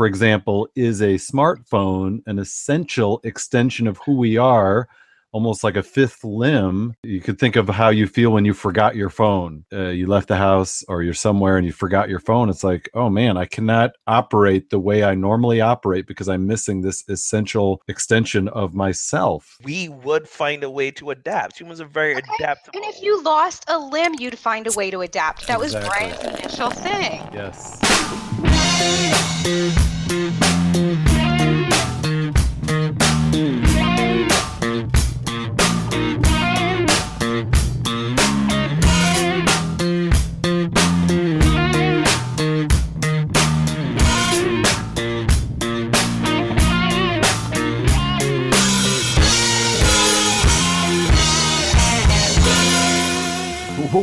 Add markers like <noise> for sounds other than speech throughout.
for example, is a smartphone an essential extension of who we are? almost like a fifth limb. You could think of how you feel when you forgot your phone. Uh, you left the house or you're somewhere and you forgot your phone. It's like, oh man, I cannot operate the way I normally operate because I'm missing this essential extension of myself. We would find a way to adapt. Humans are very okay. adaptable. And if you lost a limb, you'd find a way to adapt. That exactly. was Brian's initial thing. Yes.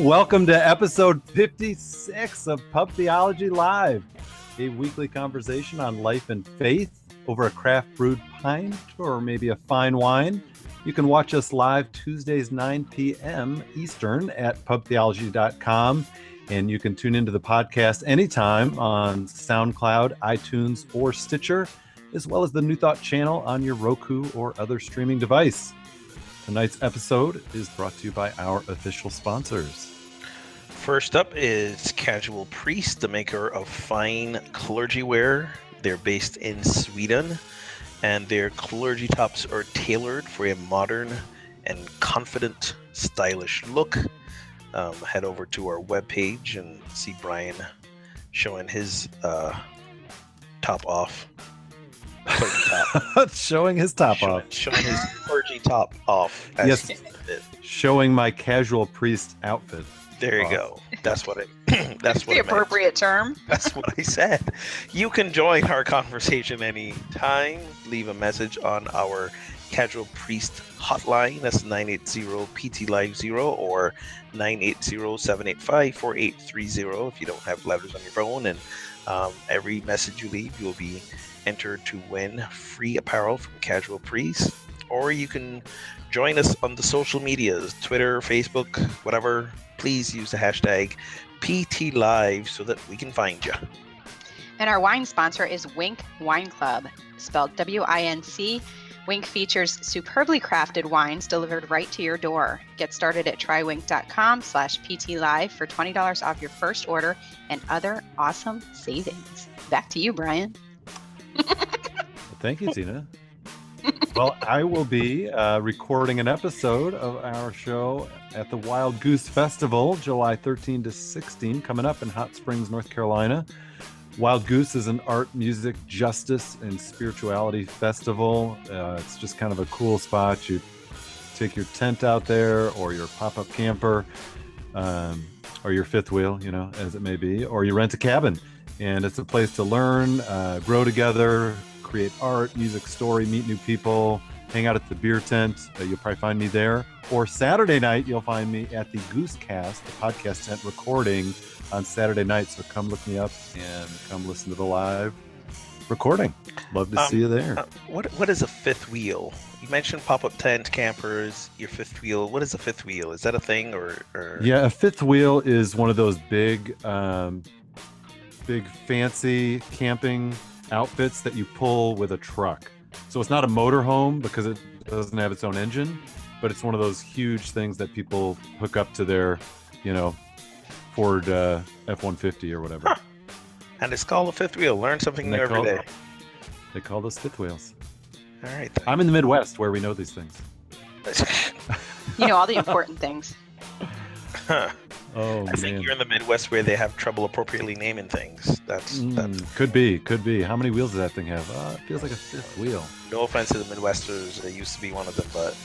Welcome to episode 56 of Pub Theology Live, a weekly conversation on life and faith over a craft brewed pint or maybe a fine wine. You can watch us live Tuesdays, 9 p.m. Eastern at pubtheology.com. And you can tune into the podcast anytime on SoundCloud, iTunes, or Stitcher, as well as the New Thought channel on your Roku or other streaming device. Tonight's episode is brought to you by our official sponsors. First up is Casual Priest, the maker of fine clergy wear. They're based in Sweden, and their clergy tops are tailored for a modern and confident, stylish look. Um, head over to our webpage and see Brian showing his uh, top off top. <laughs> showing his top showing, off. Showing his clergy top off. Yes. Showing my casual priest outfit. There you off. go. <laughs> That's what it. <clears throat> <laughs> that's what the appropriate term. That's what I said. You can join our conversation anytime. Leave a message on our casual priest hotline. That's 980 PT Live 0 or 980 785 4830 if you don't have letters on your phone. And um, every message you leave, you'll be entered to win free apparel from Casual Priest, or you can join us on the social medias Twitter, Facebook, whatever. Please use the hashtag PT Live so that we can find you. And our wine sponsor is Winc Wine Club, spelled W I N C. Winc features superbly crafted wines delivered right to your door. Get started at trywinc.com slash ptlive for $20 off your first order and other awesome savings. Back to you, Brian. <laughs> Thank you, Tina. Well, I will be uh, recording an episode of our show at the Wild Goose Festival, July 13 to 16, coming up in Hot Springs, North Carolina. Wild Goose is an art, music, justice, and spirituality festival. Uh, it's just kind of a cool spot. You take your tent out there, or your pop up camper, um, or your fifth wheel, you know, as it may be, or you rent a cabin and it's a place to learn, uh, grow together, create art, music, story, meet new people, hang out at the beer tent. Uh, you'll probably find me there. Or Saturday night, you'll find me at the Goosecast, the podcast tent recording on Saturday night. So come look me up and come listen to the live recording. Love to um, see you there. Uh, what What is a fifth wheel? You mentioned pop up tent campers. Your fifth wheel. What is a fifth wheel? Is that a thing or? or... Yeah, a fifth wheel is one of those big um, big fancy camping outfits that you pull with a truck. So it's not a motorhome because it doesn't have its own engine, but it's one of those huge things that people hook up to their, you know, Ford uh, F-150 or whatever. Huh. And it's called a fifth wheel. Learn something new every day. They call those fifth wheels. All right. Then. I'm in the Midwest where we know these things. <laughs> you know all the important things. Huh. Oh, I think you're in the Midwest where they have trouble appropriately naming things. That's, mm, that's could be, could be. How many wheels does that thing have? Uh, it feels like a fifth wheel. No offense to the Midwesters, it used to be one of them, but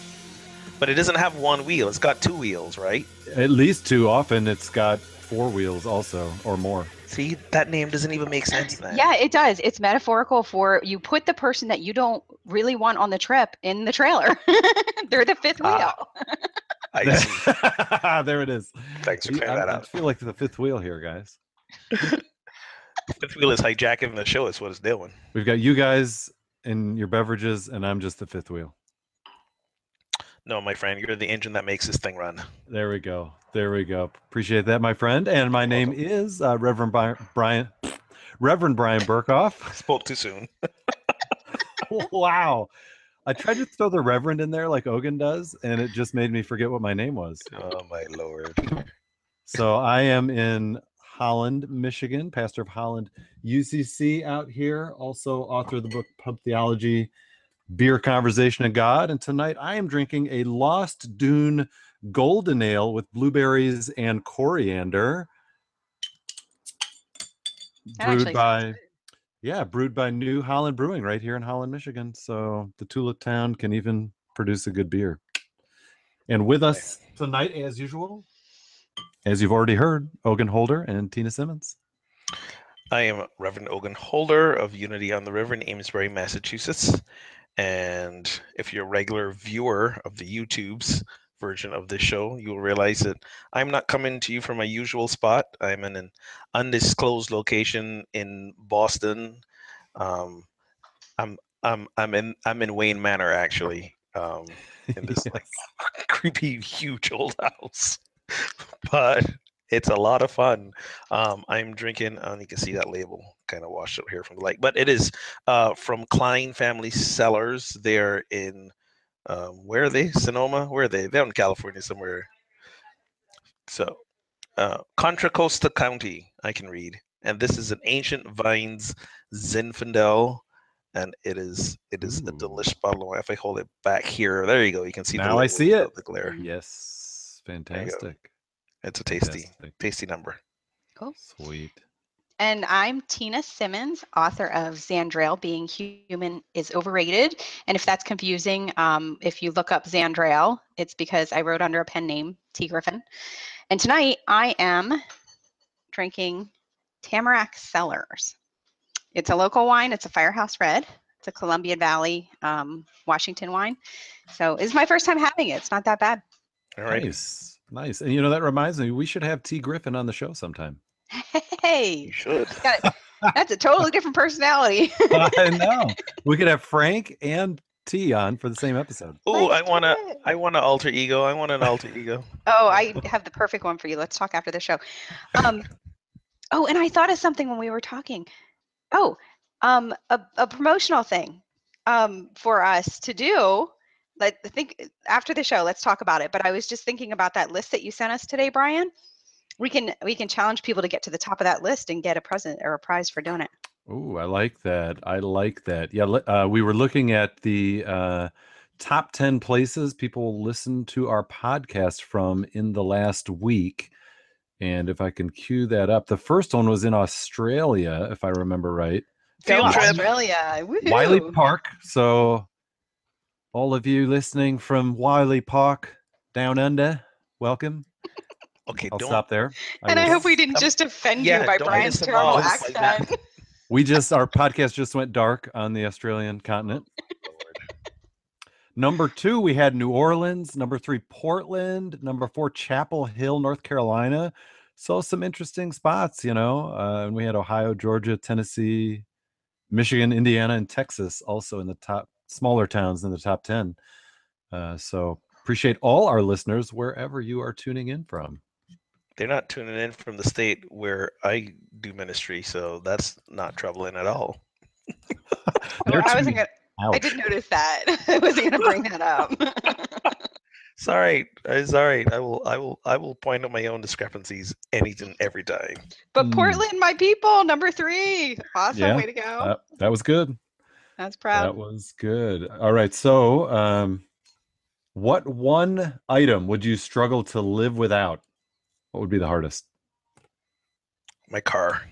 but it doesn't have one wheel. It's got two wheels, right? At least two. Often it's got four wheels also, or more. See, that name doesn't even make sense then. Yeah, it does. It's metaphorical for you put the person that you don't really want on the trip in the trailer. <laughs> They're the fifth ah. <laughs> I see. <laughs> there it is. Thanks for clearing that out. I feel like the fifth wheel here, guys. fifth wheel is hijacking the show. Is what it's doing. We've got you guys and your beverages, and I'm just the fifth wheel. No, my friend, you're the engine that makes this thing run. There we go. There we go. Appreciate that, my friend. And my name is uh, Reverend Brian Reverend Brian Berghoef. Spoke too soon. <laughs> wow. I tried to throw the Reverend in there like Ogun does, and it just made me forget what my name was. Oh my lord. So I am in Holland, Michigan, pastor of Holland UCC out here, also author of the book Pub Theology, Beer Conversation of God. And tonight I am drinking a Lost Dune Golden Ale with blueberries and coriander. That Brewed by sounds yeah, brewed by New Holland Brewing right here in Holland, Michigan. So the Tulip Town can even produce a good beer. And with us tonight, as usual, as you've already heard, Ogun Holder and Tina Simmons. I am Reverend Ogun Holder of Unity on the River in Amesbury, Massachusetts. And if you're a regular viewer of the YouTube's version of this show, you'll realize that I'm not coming to you from my usual spot. I'm in an undisclosed location in Boston. Um, I'm I'm I'm in I'm in Wayne Manor actually. Um, in this like <laughs> <laughs> creepy huge old house. but it's a lot of fun. Um, I'm drinking, and you can see that label kind of washed up here from the light, but it is uh, from Cline Family Cellars. They're in um, where are they? Sonoma? Where are they? They're in California somewhere. So, uh, Contra Costa County, I can read, and this is an ancient vines Zinfandel, and it is it is a delicious bottle of wine. If I hold it back here, there you go. You can see. the Now I see it. The glare. Yes, fantastic. It's a tasty, Fantastic. tasty number. Cool. Sweet. And I'm Tina Simmons, author of Zandrail Being Human is Overrated. And if that's confusing, um, if you look up Zandrail, it's because I wrote under a pen name, T. Griffin. And tonight I am drinking Tamarack Cellars. It's a local wine, it's a Firehouse Red. It's a Columbian Valley, um, Washington wine. So it's my first time having it. It's not that bad. All right. Nice. Nice. And you know, that reminds me, we should have T. Griffin on the show sometime. Hey, You should. that's a totally different personality. <laughs> I know. <laughs> We could have Frank and T on for the same episode. Oh, I wanna. I want an alter ego. I want an alter ego. Oh, I have the perfect one for you. Let's talk after the show. Um, oh, and I thought of something when we were talking. Oh, um, a, a promotional thing um, for us to do. Let I think after the show, let's talk about it. But I was just thinking about that list that you sent us today, Brian. We can we can challenge people to get to the top of that list and get a present or a prize for doing it. Oh, I like that. I like that. Yeah, uh, we were looking at the uh, top 10 places people listen to our podcast from in the last week. And if I can cue that up, the first one was in Australia, if I remember right. Field Go trip. Australia! Wiley. Park. So, all of you listening from Wiley Park down under, welcome. Okay, I'll don't. stop there. And I hope we didn't just offend yeah, you by Brian's terrible off like accent. <laughs> We just, our podcast just went dark on the Australian continent. Number two, we had New Orleans. Number three, Portland. Number four, Chapel Hill, North Carolina. So some interesting spots, you know. Uh, and we had Ohio, Georgia, Tennessee, Michigan, Indiana, and Texas also in the top smaller towns in the top 10. Uh, so appreciate all our listeners wherever you are tuning in from. They're not tuning in from the state where I do ministry, so that's not troubling at all. <laughs> They're Oh, I wasn't gonna. I out. did notice that. <laughs> I wasn't gonna bring that up. It's all right. It's all right. I will. I will. I will point out my own discrepancies anything every time. but Mm. Portland, my people, number three. Awesome. Yeah, Way to go. That, that was good. That's proud. That was good. All right. So, um, what one item would you struggle to live without? What would be the hardest? My car.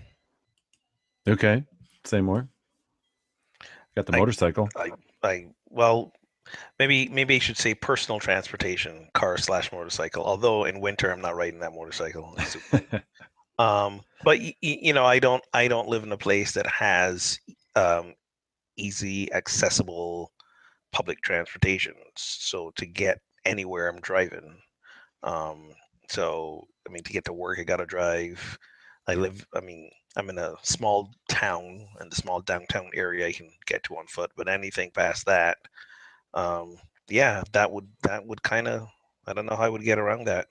Okay. Say more. Got the I- motorcycle. I I well, maybe maybe I should say personal transportation, car slash motorcycle. Although in winter I'm not riding that motorcycle. <laughs> Um, but y- y- you know I don't I don't live in a place that has um, easy accessible public transportation. So to get anywhere I'm driving. Um, so I mean to get to work I gotta drive. I live I mean I'm in a small town and the small downtown area I can get to on foot, but anything past that, um, yeah, that would that would kind of I don't know how I would get around that.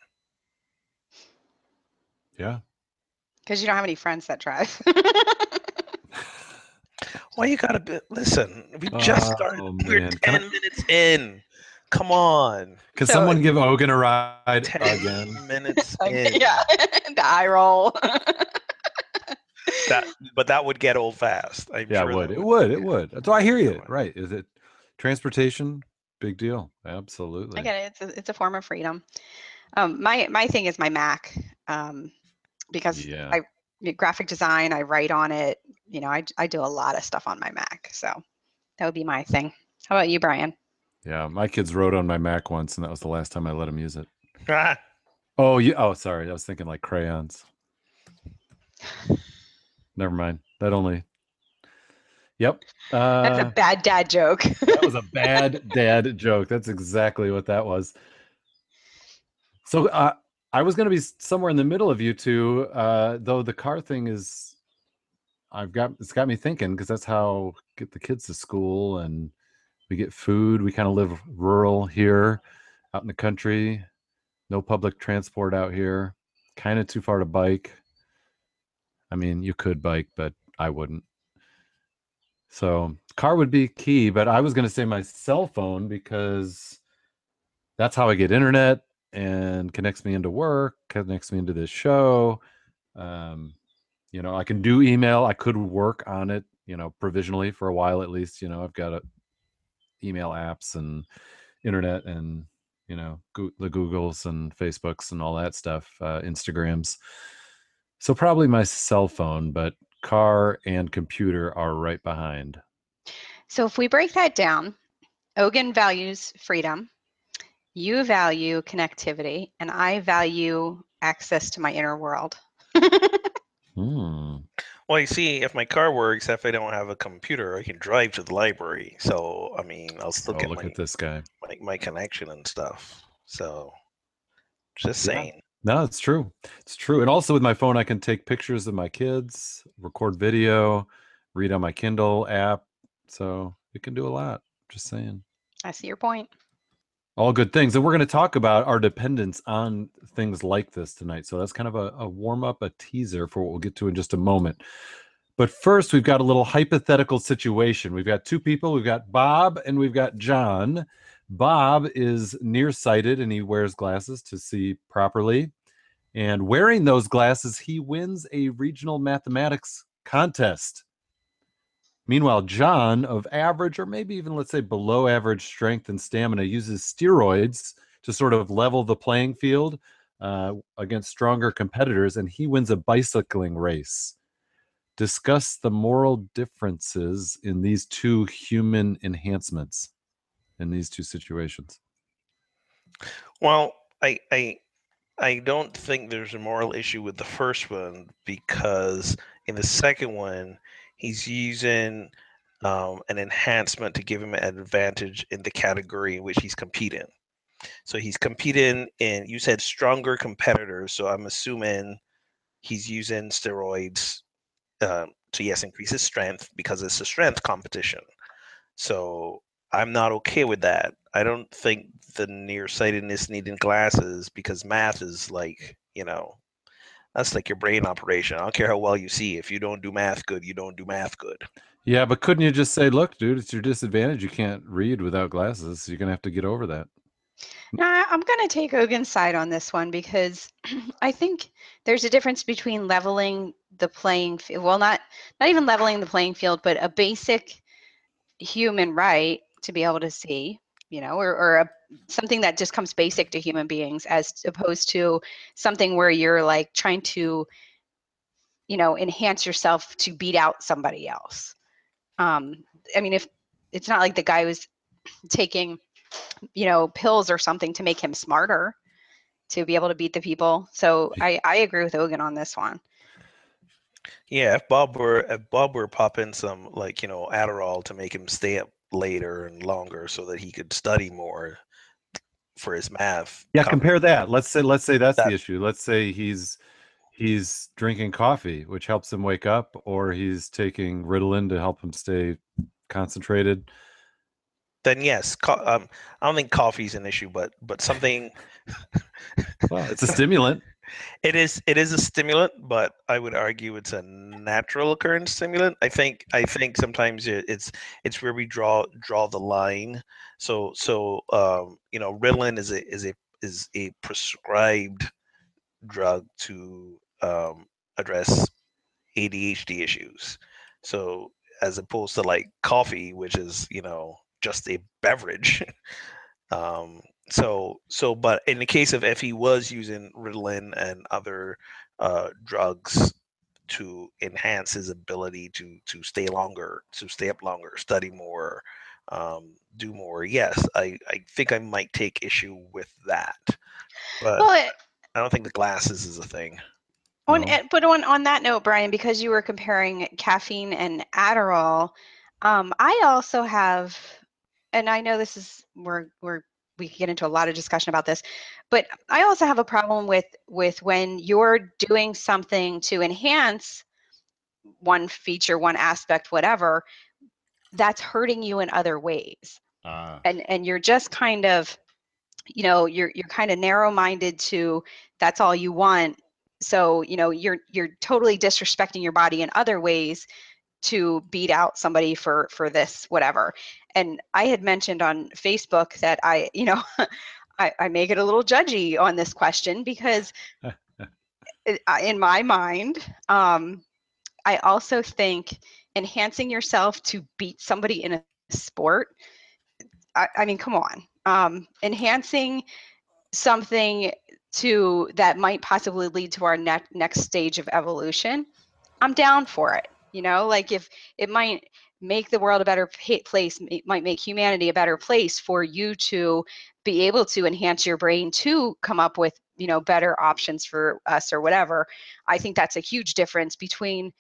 yeah. Because you don't have any friends that drive. <laughs> Why you gotta be, listen? We just Oh, started. We're man. Can I- ten minutes in. Come on, Can So- someone give Ogun a ride ten again? minutes <laughs> Okay, in. yeah, <laughs> the eye roll. That, but that would get old fast. I'm Yeah, sure it would. It would. It yeah. would. So I hear you. Right. Is it transportation? Big deal. Absolutely. I get it. It's a, it's a form of freedom. Um, my my thing is my Mac, um, because Yeah. I y- graphic design. I write on it. You know, I I do a lot of stuff on my Mac. So that would be my thing. How about you, Brian? Yeah. My kids wrote on my Mac once, and that was the last time I let them use it. Ah, Oh, you. Oh, sorry. I was thinking like crayons. Never mind. That only. Yep. Uh, That's a bad dad joke. that was a <laughs> bad dad joke. That's exactly what that was. So uh, I was going to be somewhere in the middle of you two, uh, though the car thing is. I've got it's got me thinking because that's how get the kids to school and we get food. We kind of live rural here, out in the country. No public transport out here. Kind of too far to bike. I mean, you could bike, but I wouldn't. So car would be key, but I was going to say my cell phone because that's how I get internet and connects me into work, connects me into this show. Um, you know, I can do email. I could work on it, you know, provisionally for a while at least. You know, I've got a, email apps and internet and you know Goo- the Googles and Facebooks and all that stuff, uh, Instagrams. So probably my cell phone, but car and computer are right behind. So if we break that down, Ogun values freedom, you value connectivity, and I value access to my inner world. <laughs> Hmm. Well, you see, if my car works, if I don't have a computer, I can drive to the library. So, I mean, I'll still Oh, get look my, at this guy. my my connection and stuff. So, just Yeah. saying. No, it's true. It's true. And also with my phone, I can take pictures of my kids, record video, read on my Kindle app. So it can do a lot. Just saying. I see your point. All good things. And we're going to talk about our dependence on things like this tonight. So that's kind of a, a warm up, a teaser for what we'll get to in just a moment. But first, we've got a little hypothetical situation. We've got two people. We've got Bob and we've got John. Bob is nearsighted and he wears glasses to see properly. And wearing those glasses, he wins a regional mathematics contest. Meanwhile, John, of average or maybe even let's say below average strength and stamina, uses steroids to sort of level the playing field uh, against stronger competitors, and he wins a bicycling race. Discuss the moral differences in these two human enhancements in these two situations. Well, I I I don't think there's a moral issue with the first one because in the second one, he's using um, an enhancement to give him an advantage in the category in which he's competing. So he's competing in you said stronger competitors. So I'm assuming he's using steroids um, to yes increase his strength because it's a strength competition. So I'm not okay with that. I don't think the nearsightedness needing glasses because math is like, you know, that's like your brain operation. I don't care how well you see. If you don't do math good, you don't do math good. Yeah, but couldn't you just say, look, dude, it's your disadvantage. You can't read without glasses. You're going to have to get over that. No, I- I'm going to take Ogun's side on this one because <clears throat> I think there's a difference between leveling the playing field. Well, not not even leveling the playing field, but a basic human right to be able to see, you know, or, or a, something that just comes basic to human beings, as opposed to something where you're like trying to, you know, enhance yourself to beat out somebody else. Um, I mean, if it's not like the guy was taking you know pills or something to make him smarter to be able to beat the people. So i i agree with ogun on this one. Yeah, if Bob were if Bob were popping some like, you know, Adderall to make him stay up later and longer so that he could study more for his math. Yeah, com- compare that. Let's say let's say that's That- the issue. Let's say he's he's drinking coffee, which helps him wake up, or he's taking Ritalin to help him stay concentrated. then yes, co- um, I don't think coffee's an issue, but but something Well, it's a stimulant. It is it is a stimulant, but I would argue it's a natural occurrence stimulant. I think I think sometimes it's it's where we draw draw the line. So so um, you know, Ritalin is a is a is a prescribed drug to um, address ADHD issues. So as opposed to like coffee, which is you know just a beverage. <laughs> um, so so but in the case of if he was using Ritalin and other uh, drugs to enhance his ability to to stay longer, to stay up longer, study more, um, do more. Yes, I I think I might take issue with that, but well, I don't think the glasses is a thing. On, no. but on on that note, Brian, because you were comparing caffeine and Adderall, um, I also have, and I know this is we're we're we can get into a lot of discussion about this but i also have a problem with with when you're doing something to enhance one feature one aspect whatever that's hurting you in other ways. Uh. and and you're just kind of you know you're you're kind of narrow minded to that's all you want. So you know you're you're totally disrespecting your body in other ways to beat out somebody for for this whatever and i had mentioned on facebook that i you know <laughs> I, I make it a little judgy on this question because <laughs> in my mind um, i also think enhancing yourself to beat somebody in a sport i, I mean come on um, enhancing something to that might possibly lead to our ne- next stage of evolution i'm down for it you know like if it might make the world a better place it might make humanity a better place for you to be able to enhance your brain to come up with you know better options for us or whatever. I think that's a huge difference between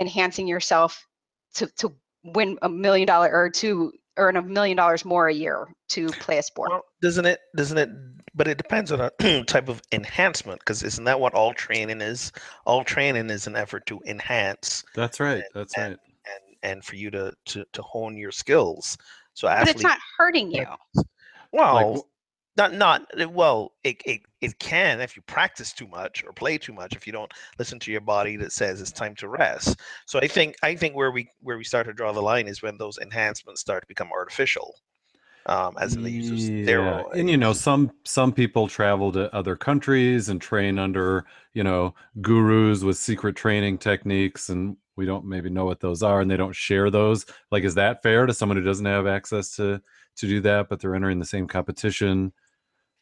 enhancing yourself to to win a million dollar or to earn a million dollars more a year to play a sport. Well, doesn't it doesn't it but it depends on a <clears throat> type of enhancement because isn't that what all training is? All training is an effort to enhance that's right and, that's and, right and and for you to to, to hone your skills so but it's not hurting you well like, not not well it, it it can if you practice too much or play too much if you don't listen to your body that says it's time to rest so i think i think where we where we start to draw the line is when those enhancements start to become artificial um, as in they use yeah. steroids. And you know, some some people travel to other countries and train under you know gurus with secret training techniques, and we don't maybe know what those are, and they don't share those. Like, is that fair to someone who doesn't have access to to do that, but they're entering the same competition?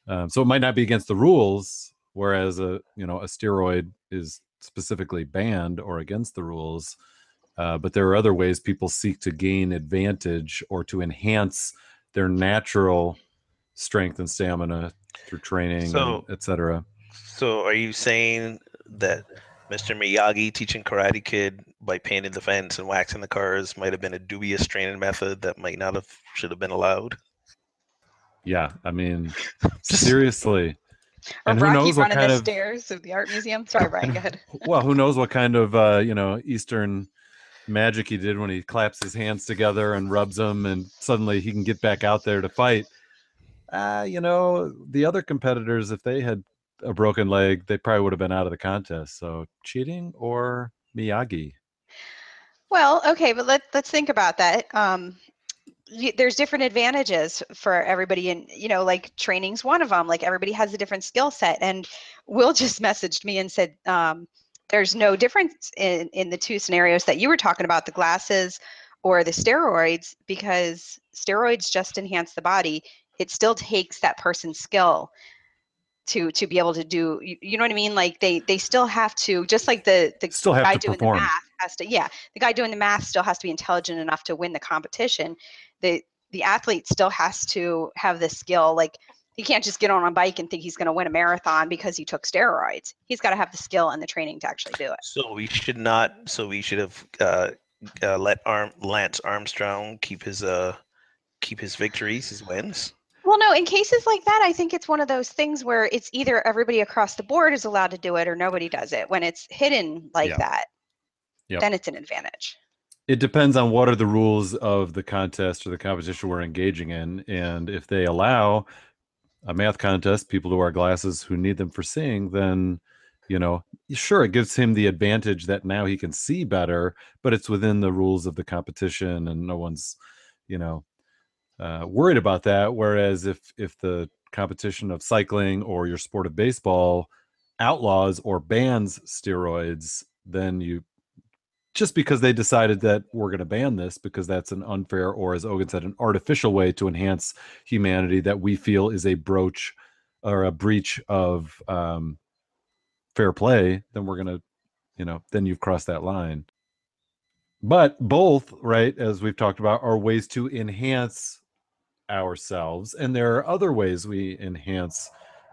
Um, so it might not be against the rules, whereas a you know a steroid is specifically banned or against the rules. Uh, but there are other ways people seek to gain advantage or to enhance their natural strength and stamina through training, so, etc. So, are you saying that Mr. Miyagi teaching Karate Kid by painting the fence and waxing the cars might have been a dubious training method that might not have should have been allowed? Yeah, I mean, <laughs> seriously. Or and who Rocky knows what kind the of stairs of the art museum? Sorry, Brian. Go ahead. <laughs> Well, who knows what kind of uh, you know Eastern magic he did when he claps his hands together and rubs them, and suddenly he can get back out there to fight. Uh, you know, the other competitors, if they had a broken leg, they probably would have been out of the contest. So cheating or Miyagi? Well, okay, but let let's think about that. Um, there's different advantages for everybody and you know like training's one of them like everybody has a different skill set and will just <laughs> messaged me and said um, there's no difference in, in the two scenarios that you were talking about the glasses or the steroids because steroids just enhance the body it still takes that person's skill to to be able to do you, you know what i mean like they they still have to just like the the still guy doing perform. the math has to yeah the guy doing the math still has to be intelligent enough to win the competition the the athlete still has to have the skill like he can't just get on a bike and think he's going to win a marathon because he took steroids. He's got to have the skill and the training to actually do it. So we should not. So we should have uh, uh, let Arm, Lance Armstrong keep his uh keep his victories, his wins. Well, no, in cases like that, I think it's one of those things where it's either everybody across the board is allowed to do it or nobody does it. When it's hidden like yeah. that, yep. then it's an advantage. It depends on what are the rules of the contest or the competition we're engaging in. And if they allow a math contest, people who wear glasses who need them for seeing, then you know sure it gives him the advantage that now he can see better but it's within the rules of the competition and no one's you know uh, worried about that whereas if if the competition of cycling or your sport of baseball outlaws or bans steroids then you just because they decided that we're going to ban this because that's an unfair or as Ogun said an artificial way to enhance humanity that we feel is a broach or a breach of um, fair play, then we're gonna, you know, then you've crossed that line. But both, right, as we've talked about, are ways to enhance ourselves, and there are other ways we enhance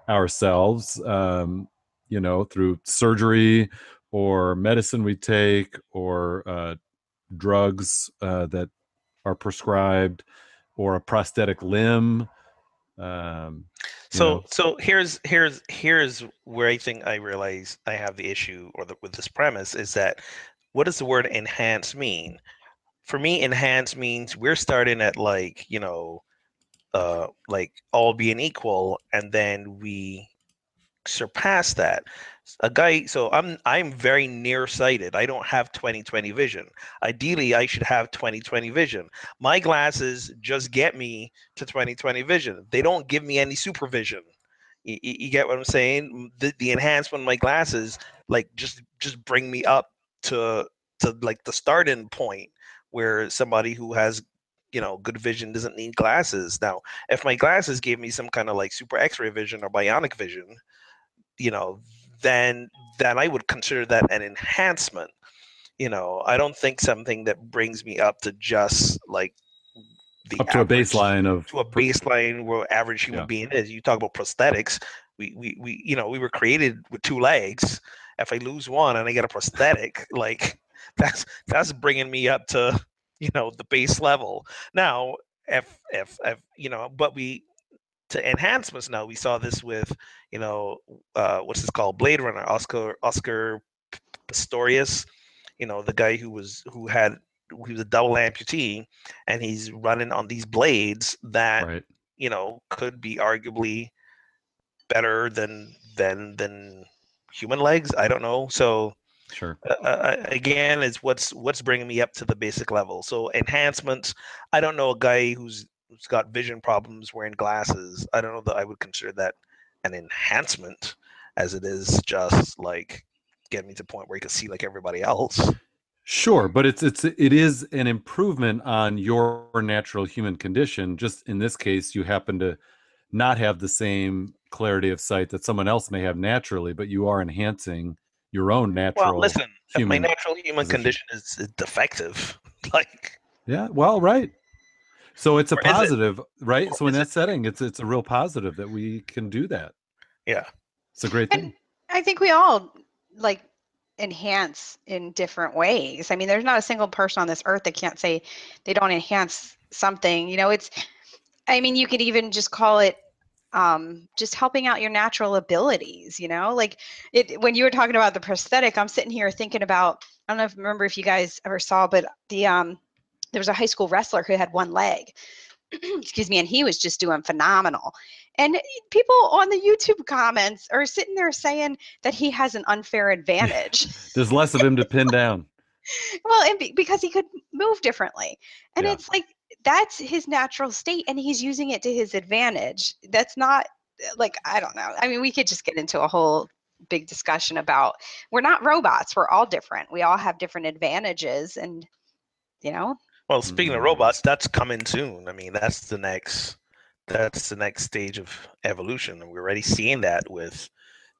ourselves. Um, you know, through surgery or medicine we take or uh, drugs uh, that are prescribed or a prosthetic limb um, so know. so here's here's here's where I think I realize I have the issue or the, with this premise is that what does the word enhance mean? For me, enhance means we're starting at like you know, uh, like all being equal, and then we surpass that. A guy so i'm i'm very nearsighted. I don't have 20/20 vision. Ideally i should have 20/20 vision. My glasses just get me to 20/20 vision. They don't give me any supervision. You, you get what i'm saying? The, the enhancement of my glasses like just just bring me up to to like the starting point where somebody who has you know good vision doesn't need glasses now if my glasses gave me some kind of like super x-ray vision or bionic vision you know then then I would consider that an enhancement. You know, I don't think something that brings me up to just like the up to a baseline of to a baseline where average human yeah. being is. You talk about prosthetics. We, we we you know we were created with two legs. If I lose one and I get a prosthetic, like <laughs> that's that's bringing me up to you know the base level. Now, if if if you know, but we to enhancements now. We saw this with, you know, uh, what's this called, Blade Runner, Oscar Oscar Pistorius, you know, the guy who was who had he was a double amputee, and he's running on these blades that right. you know could be arguably better than than than human legs. I don't know. So sure uh, uh, uh again it's what's what's bringing me up to the basic level so enhancements i don't know a guy who's who's got vision problems wearing glasses, I don't know that I would consider that an enhancement as it is just like getting me to the point where you can see like everybody else. Sure, but it's it's it is an improvement on your natural human condition. Just in this case, you happen to not have the same clarity of sight that someone else may have naturally, but you are enhancing your own natural. Well, listen, my natural human position. condition is, is defective, <laughs> like yeah, well, right, so it's a positive, it, right? So in that it, setting, it's it's a real positive that we can do that. Yeah. It's a great thing. And I think we all like enhance in different ways. I mean, there's not a single person on this earth that can't say they don't enhance something. You know, it's I mean, you could even just call it um, just helping out your natural abilities, you know, like it when you were talking about the prosthetic, I'm sitting here thinking about I don't know if remember if you guys ever saw, but the um there was a high school wrestler who had one leg <clears throat> excuse me and he was just doing phenomenal. And people on the youtube comments are sitting there saying that he has an unfair advantage. <laughs> There's less of him to pin down. <laughs> Well and be, because he could move differently. And yeah. it's like that's his natural state and he's using it to his advantage that's not like i don't know i mean we could just get into a whole big discussion about we're not robots we're all different we all have different advantages and you know well, speaking of mm. robots, that's coming soon. I mean, that's the next that's the next stage of evolution, and we're already seeing that with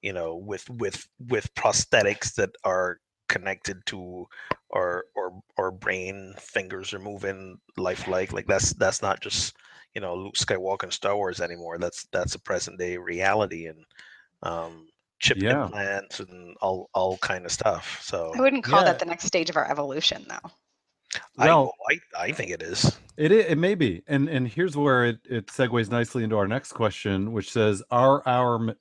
you know with with with prosthetics that are connected to our or our brain fingers are moving lifelike like that's that's not just you know luke skywalker and star wars anymore that's that's a present day reality and um chip yeah. implants and all all kind of stuff so i wouldn't call yeah. that the next stage of our evolution though well, I, I, I think it is. It it may be, and and here's where it, it segues nicely into our next question, which says, "Are our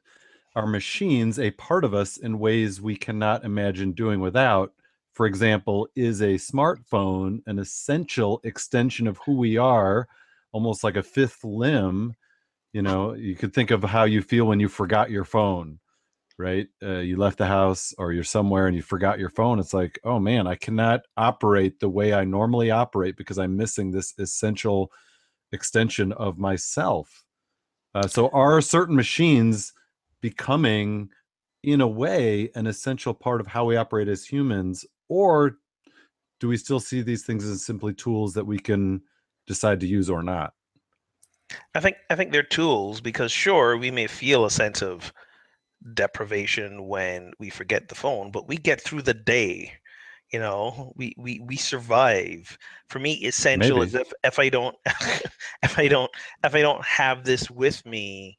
our machines a part of us in ways we cannot imagine doing without?" For example, is a smartphone an essential extension of who we are, almost like a fifth limb? You know, you could think of how you feel when you forgot your phone, right? Uh, you left the house or you're somewhere and you forgot your phone. It's like, oh man, I cannot operate the way I normally operate because I'm missing this essential extension of myself. Uh, so, are certain machines becoming, in a way, an essential part of how we operate as humans, or do we still see these things as simply tools that we can decide to use or not? I think I think they're tools because sure we may feel a sense of deprivation when we forget the phone, but we get through the day. You know, we we we survive. For me, essential Maybe. is if if I don't <laughs> if I don't if I don't have this with me,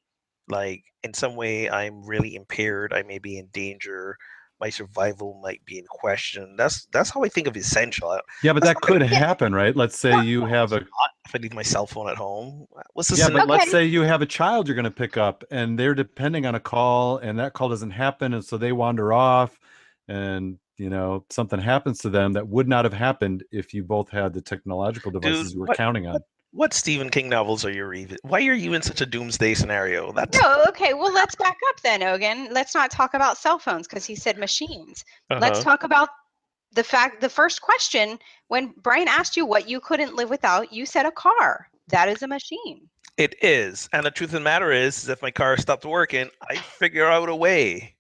like in some way I'm really impaired, I may be in danger. My survival might be in question. That's that's how I think of essential. Yeah, but That's that could happen, right? Let's say you have a If I leave my cell phone at home, uh, what's the yeah, but let's say you have a child you're going to pick up and they're depending on a call and that call doesn't happen and so they wander off and you know something happens to them that would not have happened if you both had the technological devices you were what- counting on. What Stephen King novels are you reading? Why are you in such a doomsday scenario? That's No, okay. Well, let's back up then, Ogun. Let's not talk about cell phones because he said machines. Let's Uh-huh. talk about the fact the first question when Brian asked you what you couldn't live without, you said a car. That is a machine. It is, and the truth of the matter is, is if my car stopped working, I figure out a way.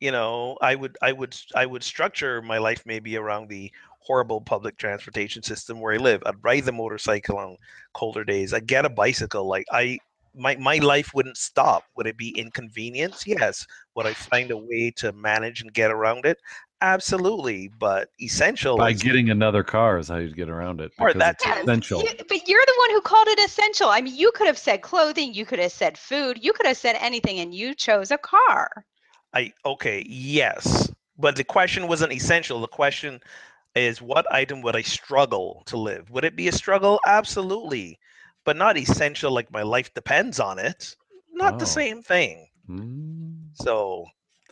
You know, I would, I would, I would structure my life maybe around the horrible public transportation system where I live. I'd ride the motorcycle on colder days. I'd get a bicycle. Like I, my my life wouldn't stop. Would it be inconvenience? Yes. Would I find a way to manage and get around it? Absolutely. But essential By is- getting another car is how you'd get around it. Or because that essential. You- but you're the one who called it essential. I mean, you could have said clothing, you could have said food, you could have said anything, and you chose a car. I okay, yes. But the question wasn't essential. The question is what item would I struggle to live? Would it be a struggle? Absolutely. But not essential like my life depends on it. Not the Oh. same thing. Mm, So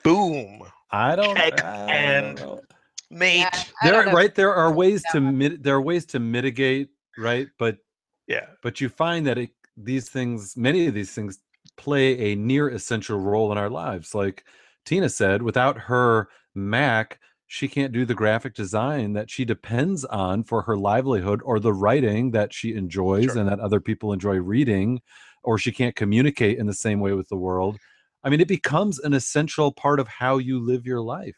boom. I don't. Check I don't and- Mate. Yeah, there know. right there are ways to <laughs> mit- there are ways to mitigate right but Yeah. but you find that it, these things many of these things play a near essential role in our lives like tina said without her mac she can't do the graphic design that she depends on for her livelihood or the writing that she enjoys Sure. and that other people enjoy reading or she can't communicate in the same way with the world i mean it becomes an essential part of how you live your life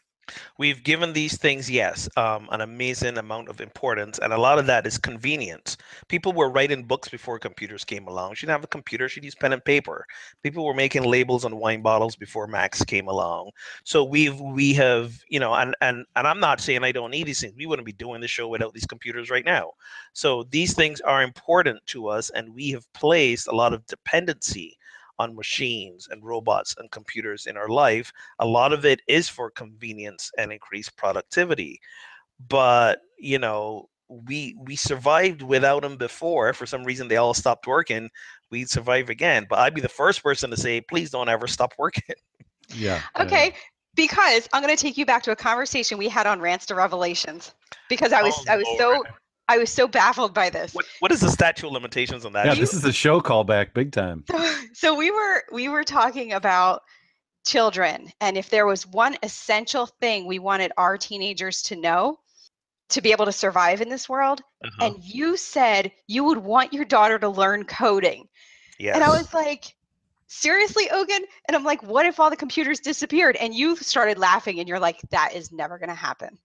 We've given these things, yes, um, an amazing amount of importance, and a lot of that is convenience. People were writing books before computers came along. She didn't have a computer; she'd use pen and paper. People were making labels on wine bottles before Macs came along. So we've we have you know, and and and I'm not saying I don't need these things. We wouldn't be doing the show without these computers right now. So these things are important to us, and we have placed a lot of dependency on machines and robots and computers in our life a lot of it is for convenience and increased productivity. But you know we we survived without them before. For some reason they all stopped working. We'd survive again. But i'd be the first person to say please don't ever stop working. Yeah <laughs> yeah. Okay, because I'm going to take you back to a conversation we had on Rants to Revelations because I was Oh, I was so Lord. I was so baffled by this. what, what is the statute of limitations on that yeah show? this is a show callback big time <laughs> so we were we were talking about children and if there was one essential thing we wanted our teenagers to know to be able to survive in this world Uh-huh. and you said you would want your daughter to learn coding yes. and i was like seriously ogun and i'm like what if all the computers disappeared and you started laughing and you're like that is never going to happen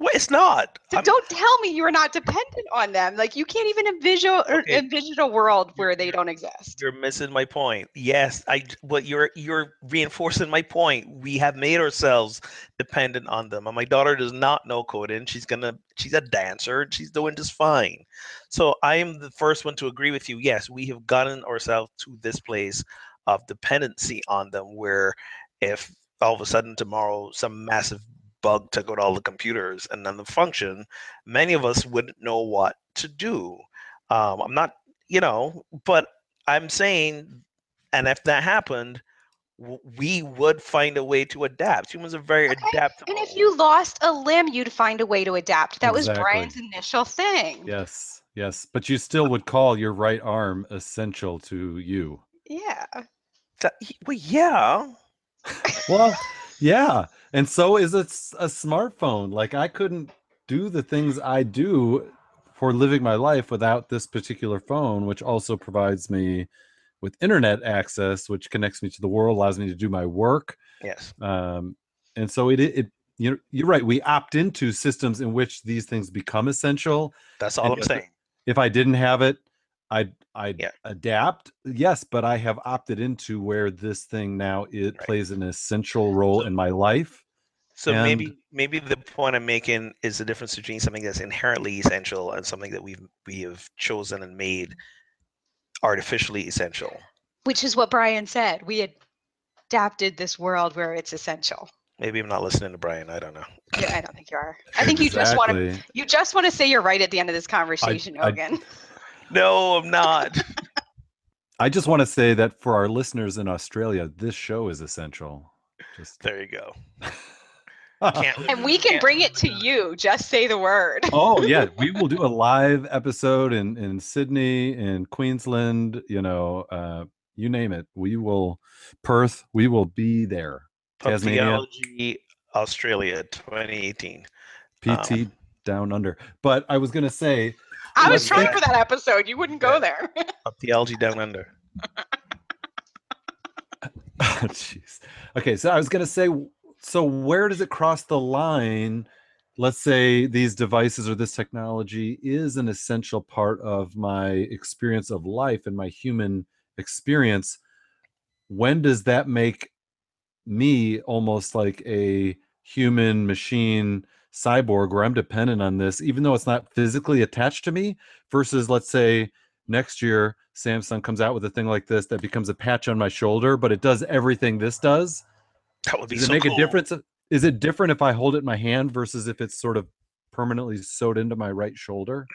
well, it's not so don't tell me you're not dependent on them like you can't even envision Okay. envision a world where they don't exist You're missing my point. Yes, I. But you're you're reinforcing my point. We have made ourselves dependent on them. And my daughter does not know coding. She's gonna. She's a dancer. She's doing just fine. So I am the first one to agree with you. Yes, we have gotten ourselves to this place of dependency on them, where if all of a sudden tomorrow some massive bug took out all the computers and none of them function, many of us wouldn't know what to do. Um, I'm not, you know, but I'm saying, and if that happened, we would find a way to adapt. Humans are very Okay, adaptable. And if you lost a limb, you'd find a way to adapt. That was Brian's initial thing. Yes, yes, but you still would call your right arm essential to you. Yeah. That- well, yeah, Well, Yeah, and so is a, s- a smartphone. Like I couldn't do the things I do for living my life without this particular phone, which also provides me with internet access, which connects me to the world, allows me to do my work. Yes. Um, and so it, it you're, you're right. We opt into systems in which these things become essential. That's all And I'm if- saying. If I didn't have it, I'd I'd Yeah. adapt. Yes, but I have opted into where this thing now it Right. plays an essential role in my life. So And- maybe maybe the point I'm making is the difference between something that's inherently essential and something that we've we have chosen and made artificially essential. Which is what Brian said. We adapted this world where it's essential. Maybe I'm not listening to Brian. I don't know. Yeah, I don't think you are. I <laughs> think you just want to you just want to say you're right at the end of this conversation, I- Hogan. <laughs> No, I'm not. <laughs> I just want to say that for our listeners in Australia, this show is essential. Just there you go. <laughs> Can't and we can bring it to you. Just say the word. oh yeah, <laughs> we will do a live episode in in Sydney, in Queensland. You know, uh, you name it. We will Perth. We will be there. Tasmania. Australia 2018. PT Um, down under. But I was gonna say, I was trying for that episode. You wouldn't go there. <laughs> Up the Theology Down Under. <laughs> Oh, jeez. Okay, so I was gonna say, so where does it cross the line? Let's say these devices or this technology is an essential part of my experience of life and my human experience. When does that make me almost like a human machine cyborg where I'm dependent on this, even though it's not physically attached to me, versus let's say next year Samsung comes out with a thing like this that becomes a patch on my shoulder, but it does everything this does. That would be Does it make cool. a difference? Is it different if I hold it in my hand versus if it's sort of permanently sewed into my right shoulder?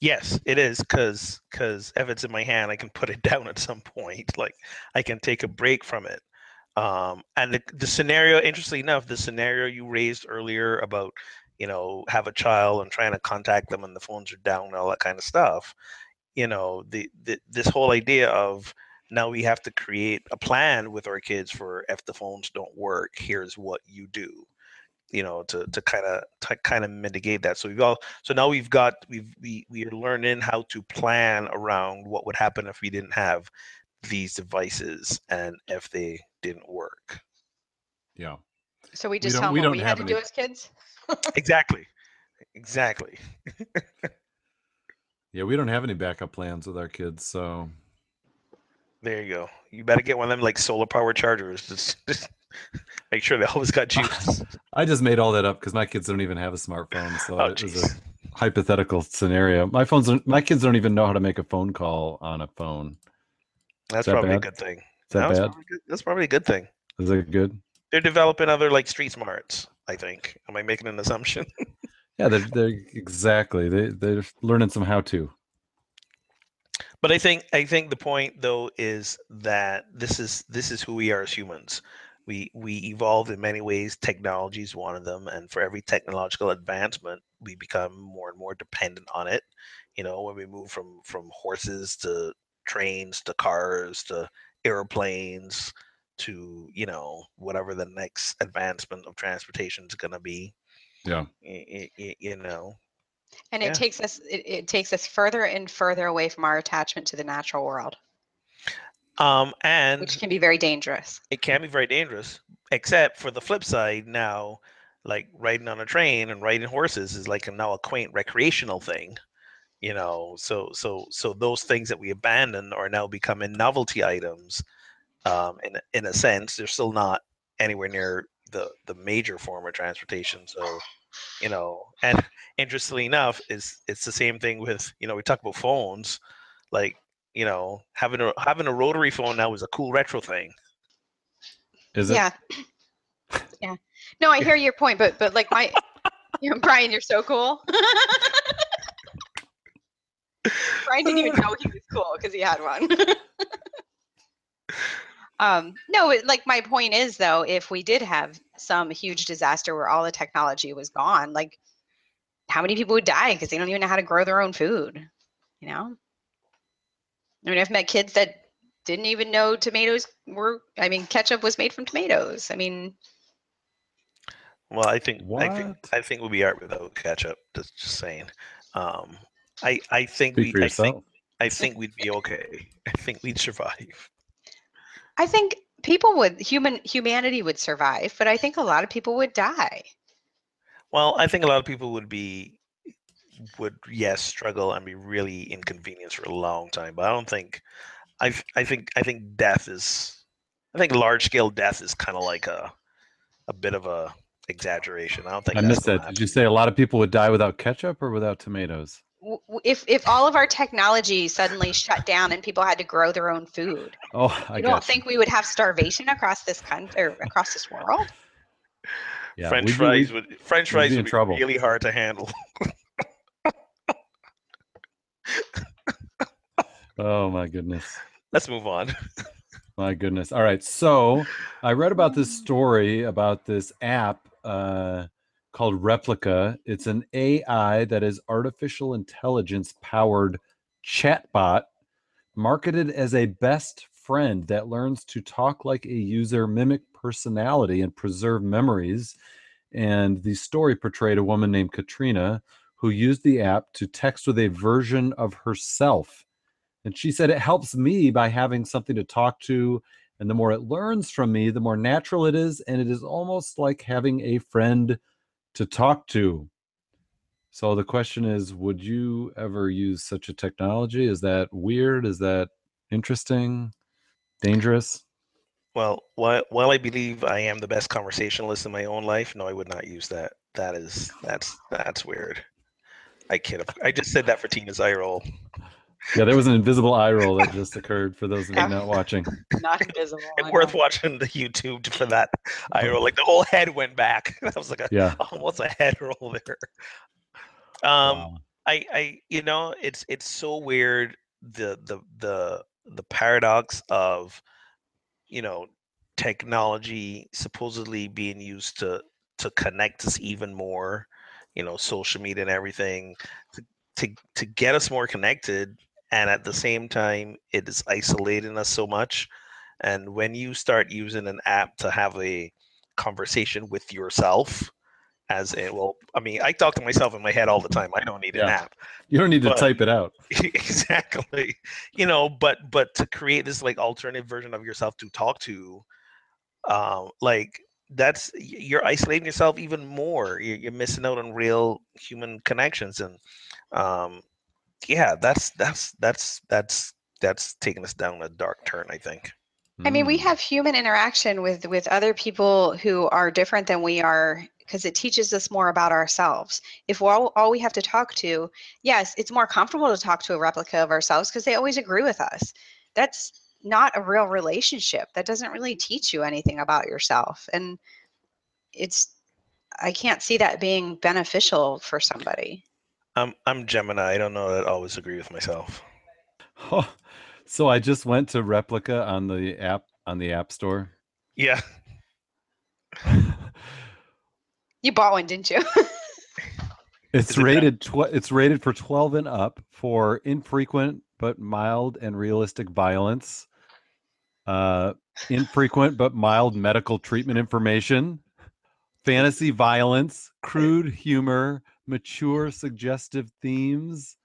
Yes, it is because because if it's in my hand, I can put it <laughs> down at some point. Like I can take a break from it. Um, and the, the scenario, interestingly enough, the scenario you raised earlier about you know have a child and trying to contact them and the phones are down and all that kind of stuff. You know the, the this whole idea of now we have to create a plan with our kids for if the phones don't work, here's what you do. You know to to kind of kind of mitigate that. So we've all so now we've got we've we we are learning how to plan around what would happen if we didn't have these devices and if they didn't work. Yeah. So we just don't- tell we them what don't we had have to any- do as kids. <laughs> Exactly. Exactly. <laughs> Yeah, we don't have any backup plans with our kids, so There you go. You better get one of them like solar power chargers. <laughs> Just, just make sure they always got juice. I just made all that up because my kids don't even have a smartphone. So Oh, it was a hypothetical scenario. My phones, don't, my kids don't even know how to make a phone call on a phone. That's that probably a good thing. That No, bad? probably good- That's probably a good thing. Is that good? They're developing other like street smarts. I think. Am I making an assumption? <laughs> Yeah, they're, they're exactly. They they're learning some how to. but i think i think the point though is that this is this is who we are as humans we we evolved in many ways technology is one of them and for every technological advancement we become more and more dependent on it you know when we move from from horses to trains to cars to airplanes to you know whatever the next advancement of transportation is going to be Yeah. y- y- y- you know And Yeah. it takes us it, it takes us further and further away from our attachment to the natural world, um and which can be very dangerous. it can be very dangerous except for the flip side now like riding on a train and riding horses is like a now a quaint recreational thing you know so so so those things that we abandon are now becoming novelty items um in in a sense they're still not anywhere near the the major form of transportation so you know and interestingly enough is it's the same thing with you know we talk about phones like you know having a having a rotary phone now is a cool retro thing Is it? Yeah. yeah. No, I hear your point, but but like my you <laughs> know, Brian, you're so cool. <laughs> <laughs> Brian didn't even know he was cool because he had one. <laughs> um, no, it- like my point is though, if we did have some huge disaster where all the technology was gone, like how many people would die because they don't even know how to grow their own food? You know? I mean, I've met kids that didn't even know tomatoes were i mean ketchup was made from tomatoes i mean Well, I think I think I think we'll be alright without ketchup. Just, just saying. Um, I I think Speak for we I think, I think we'd be okay. <laughs> I think we'd survive. I think people would human humanity would survive, but I think a lot of people would die. Well, I think a lot of people would be would yes struggle and be really inconvenienced for a long time. But I don't think I I think I think death is I think large scale death is kind of like a a bit of a exaggeration. I don't think I that's missed gonna that. Did you say a lot of people would die without ketchup or without tomatoes? W- w- If if all of our technology suddenly shut down and people had to grow their own food, Oh, I you don't think we would have starvation across this country or across this world? Yeah, French we'd be- fries we'd- French fries be would be trouble. really hard to handle. Oh my goodness. Let's move on. My goodness. All right. So I read about this story about this app uh, called Replika. It's an AI that is artificial intelligence powered chatbot marketed as a best friend that learns to talk like a user, mimic personality, and preserve memories. And the story portrayed a woman named Katrina who used the app to text with a version of herself. And she said, It helps me by having something to talk to. And the more it learns from me, the more natural it is. And it is almost like having a friend to talk to. So the question is Would you ever use such a technology? Is that weird? Is that interesting? Dangerous? Well, while while I believe I am the best conversationalist in my own life, no, I would not use that. That is that's that's weird. I kid. I just said that for Tina's eye roll. Yeah, there was an invisible eye roll that just occurred for those of you not watching. Not invisible. <laughs> It's worth watching the YouTube for that eye roll. Like the whole head went back. <laughs> That was like a Yeah. <laughs> almost a head roll there. Um, Wow. I, I, you know, it's it's so weird the the the the paradox of, you know, technology supposedly being used to to connect us even more, you know, social media and everything, to to to get us more connected, and at the same time, it is isolating us so much. And when you start using an app to have a conversation with yourself, as a well, I mean, I talk to myself in my head all the time. I don't need an app. You don't need to type it out. <laughs> exactly you know but but to create this like alternative version of yourself to talk to um like that's you're isolating yourself even more you're, you're missing out on real human connections and um yeah that's that's that's that's that's taking us down a dark turn i think I mean, we Mm. have human interaction with with other people who are different than we are because it teaches us more about ourselves. If we're all, all we have to talk to, yes, it's more comfortable to talk to a replica of ourselves because they always agree with us. That's not a real relationship. That doesn't really teach you anything about yourself, and it's I can't see that being beneficial for somebody. I'm i'm gemini i don't know that i always agree with myself Oh, so I just went to Replika on the app on the App Store. yeah <laughs> You bought one, didn't you? <laughs> It's Is it rated tw- it's rated for 12 and up for infrequent but mild and realistic violence. Uh infrequent but mild medical treatment information, fantasy violence, crude humor, mature suggestive themes.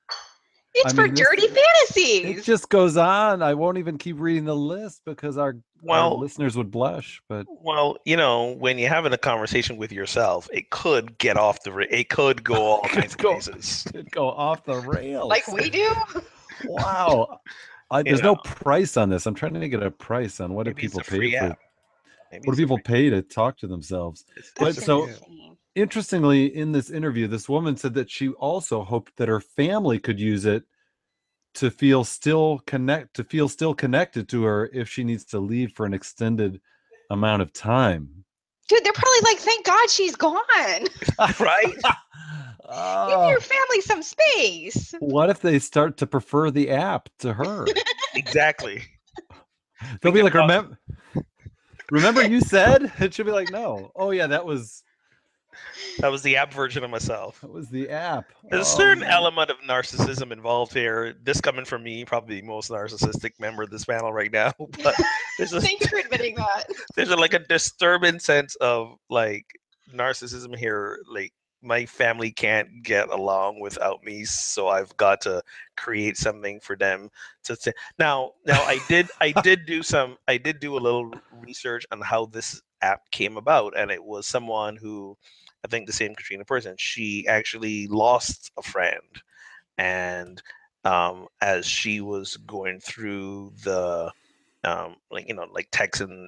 it's I for mean, this- dirty It just goes on. I won't even keep reading the list because our, our well listeners would blush, but Well, you know, when you're having a conversation with yourself, it could get off the. ra- It could go all <laughs> Could kinds of go- places. it'd go off the rails. like we do. Wow. I, You there's no price on this. I'm trying to get a price on what do Maybe it's people pay for. Maybe What do people free- pay to talk to themselves? it's- But so- insane. Interestingly, in this interview, this woman said that she also hoped that her family could use it to feel still connect to feel still connected to her if she needs to leave for an extended amount of time. Dude, they're probably like, thank God she's gone. <laughs> right? <laughs> Give Oh, your ah. family some space. what if they start to prefer the app to her? <laughs> exactly. They'll be like, talk- remember, remember you said? It should be like, no. Oh yeah, that was That was the app version of myself. that was the app. There's a Oh, certain man. element of narcissism involved here. This coming from me, probably the most narcissistic member of this panel right now. <laughs> But there's a <laughs> Thanks for admitting that. <laughs> there's a, like a disturbing sense of like narcissism here. Like my family can't get along without me, so I've got to create something for them to say. Now, now I did, I did do some, I did do a little research on how this app came about, and it was someone who, I think the same Katrina person, she actually lost a friend, and um, as she was going through the, um, like you know, like texting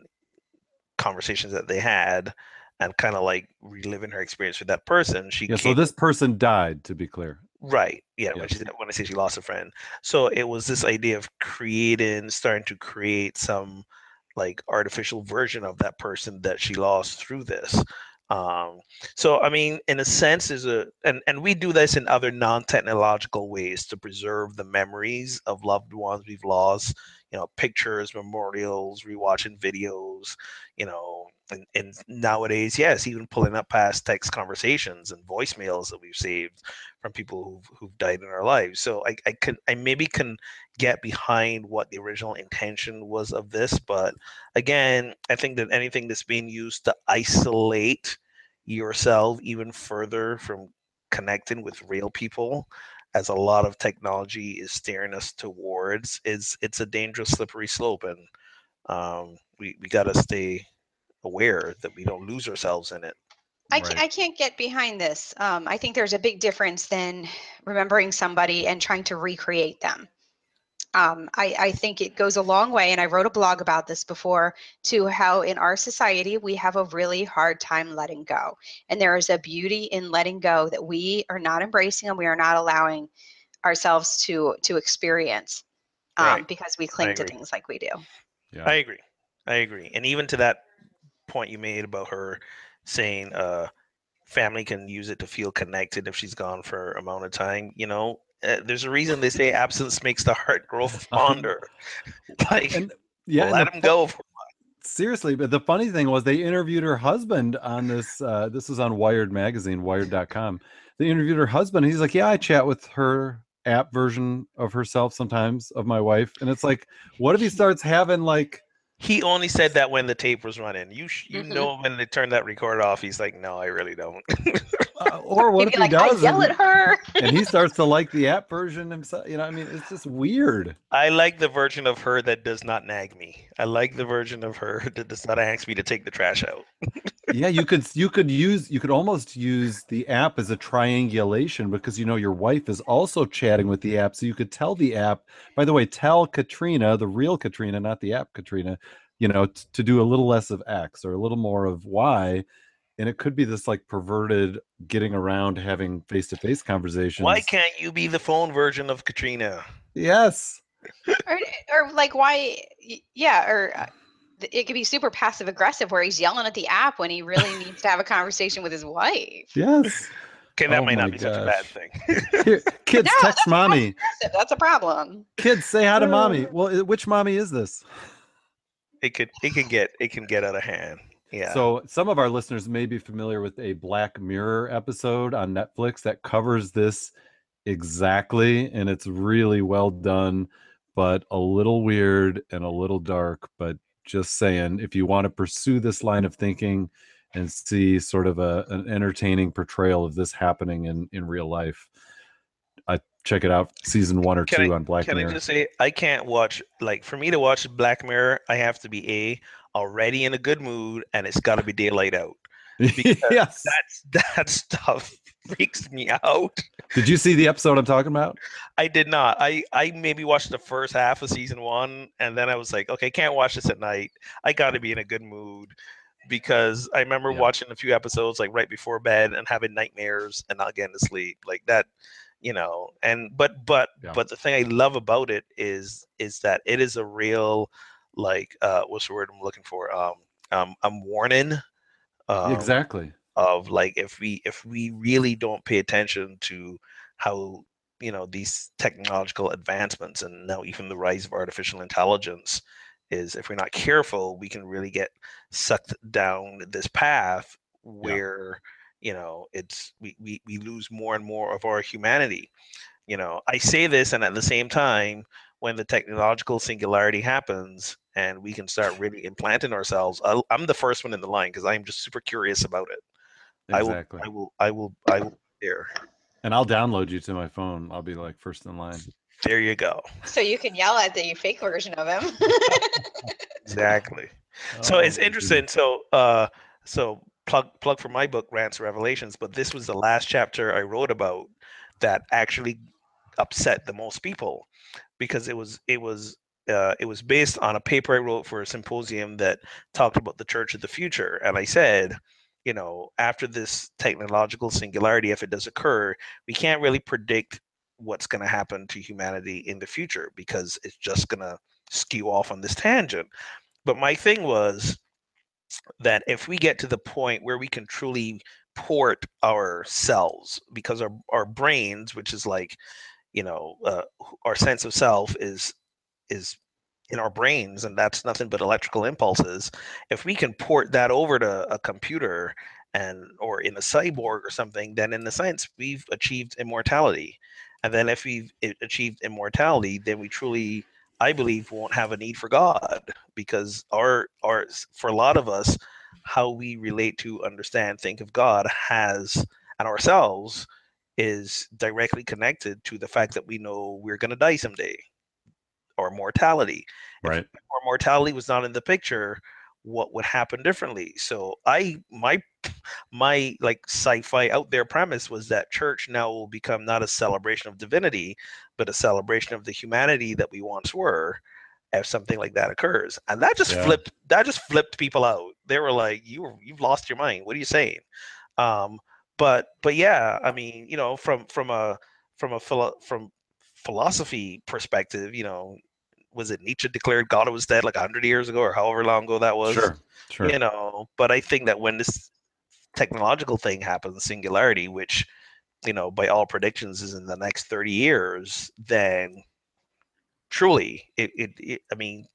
conversations that they had and kind of like reliving her experience with that person. She yeah. So this person died, to be clear. Right. Yeah. Yes. When she when I say she lost a friend, so it was this idea of creating, starting to create some like artificial version of that person that she lost through this. Um, so I mean, in a sense, is a and and we do this in other non-technological ways to preserve the memories of loved ones we've lost. You know, pictures, memorials, rewatching videos. You know, and, and nowadays, yes, even pulling up past text conversations and voicemails that we've saved from people who've, who've died in our lives. So I, I can I maybe can get behind what the original intention was of this, but again, I think that anything that's being used to isolate yourself even further from connecting with real people as a lot of technology is steering us towards is it's a dangerous slippery slope and um, we, we got to stay aware that we don't lose ourselves in it. I, right. can't, I can't get behind this. Um, I think there's a big difference than remembering somebody and trying to recreate them. Um, I, I, think it goes a long way, and I wrote a blog about this before, to how in our society we have a really hard time letting go. And there is a beauty in letting go that we are not embracing and we are not allowing ourselves to to experience um, right. because we cling to things like we do. Yeah. I agree. I agree. And even to that point you made about her saying uh family can use it to feel connected if she's gone for amount of time you know uh, there's a reason they say absence makes the heart grow <laughs> fonder. <laughs> Like and, yeah let him go seriously but the funny thing was they interviewed her husband on this uh this was on wired magazine wired.com they interviewed her husband he's like yeah i chat with her app version of herself sometimes of my wife. And it's like what if he starts having like he only said that when the tape was running. You you mm-hmm. know when they turn that record off, he's like, "No, I really don't." <laughs> uh, or <laughs> what if he like, does? I yell and, at her, and he <laughs> starts to like the app version himself. You know, I mean, it's just weird. I like the version of her that does not nag me. I like the version of her that does not ask me to take the trash out. yeah, you could you could use you could almost use the app as a triangulation because you know your wife is also chatting with the app, so you could tell the app. By the way, tell Katrina, the real Katrina, not the app Katrina you know, t- to do a little less of X or a little more of Y. And it could be this like perverted getting around having face to face conversations. Why can't you be the phone version of Katrina? Yes. or, or like, why? Yeah. Or uh, it could be super passive aggressive where he's yelling at the app when he really needs to have a conversation with his wife. Yes. Okay, that oh might not be gosh. such a bad thing. Here, <laughs> kids, no, text mommy. That's a problem. Kids, say hi to mommy. Well, which mommy is this? It could it can get it can get out of hand. Yeah. So some of our listeners may be familiar with a Black Mirror episode on Netflix that covers this exactly, and it's really well done, but a little weird and a little dark. But just saying, if you want to pursue this line of thinking and see sort of a, an entertaining portrayal of this happening in in real life, check it out season one or can two I, on Black can Mirror. Can I just say I can't watch like for me to watch Black Mirror, I have to be a already in a good mood and it's got to be daylight out. <laughs> yes, that's that stuff <laughs> freaks me out. Did you see the episode I'm talking about? I did not. I I maybe watched the first half of season one and then I was like, okay, can't watch this at night. I got to be in a good mood because I remember yeah. watching a few episodes like right before bed and having nightmares and not getting to sleep. Like that you know and but but yeah. but the thing i love about it is is that it is a real like uh what's the word i'm looking for? Um um i'm warning um, exactly. of like if we if we really don't pay attention to how you know these technological advancements and now even the rise of artificial intelligence is if we're not careful we can really get sucked down this path where yeah you know it's we, we we lose more and more of our humanity you know i say this and at the same time when the technological singularity happens and we can start really implanting ourselves i am the first one in the line because i'm just super curious about it Exactly. I will. I will. I will. I will. There. And I'll download you to my phone. I'll be like first in line. There you go. So you can yell at the fake version of him. Exactly. <laughs> So Oh, it's interesting. So uh so plug plug for my book Rants Revelations, but this was the last chapter I wrote about that actually upset the most people because it was it was uh, it was based on a paper I wrote for a symposium that talked about the church of the future. And I said, you know, after this technological singularity, if it does occur, we can't really predict what's going to happen to humanity in the future because it's just going to skew off on this tangent. But my thing was that if we get to the point where we can truly port ourselves, because our, our brains, which is like, you know, uh, our sense of self is is in our brains, and that's nothing but electrical impulses. If we can port that over to a computer and or in a cyborg or something, then in the sense we've achieved immortality. And then if we've achieved immortality, then we truly I believe won't have a need for God because our our for a lot of us, how we relate to understand, think of God has and ourselves is directly connected to the fact that we know we're gonna die someday or mortality. If Right. Or mortality was not in the picture, what would happen differently? So I my my like sci-fi out there premise was that church now will become not a celebration of divinity, but a celebration of the humanity that we once were if something like that occurs. And that just Yeah. flipped that just flipped people out. They were like, You you've lost your mind. What are you saying? Um but but yeah, I mean, you know, from from a from a philo- from philosophy perspective, you know, was it Nietzsche declared God was dead like 100 years ago or however long ago that was? Sure. Sure. you know but i think that when this technological thing happens singularity which you know by all predictions is in the next 30 years then truly it, it, it i mean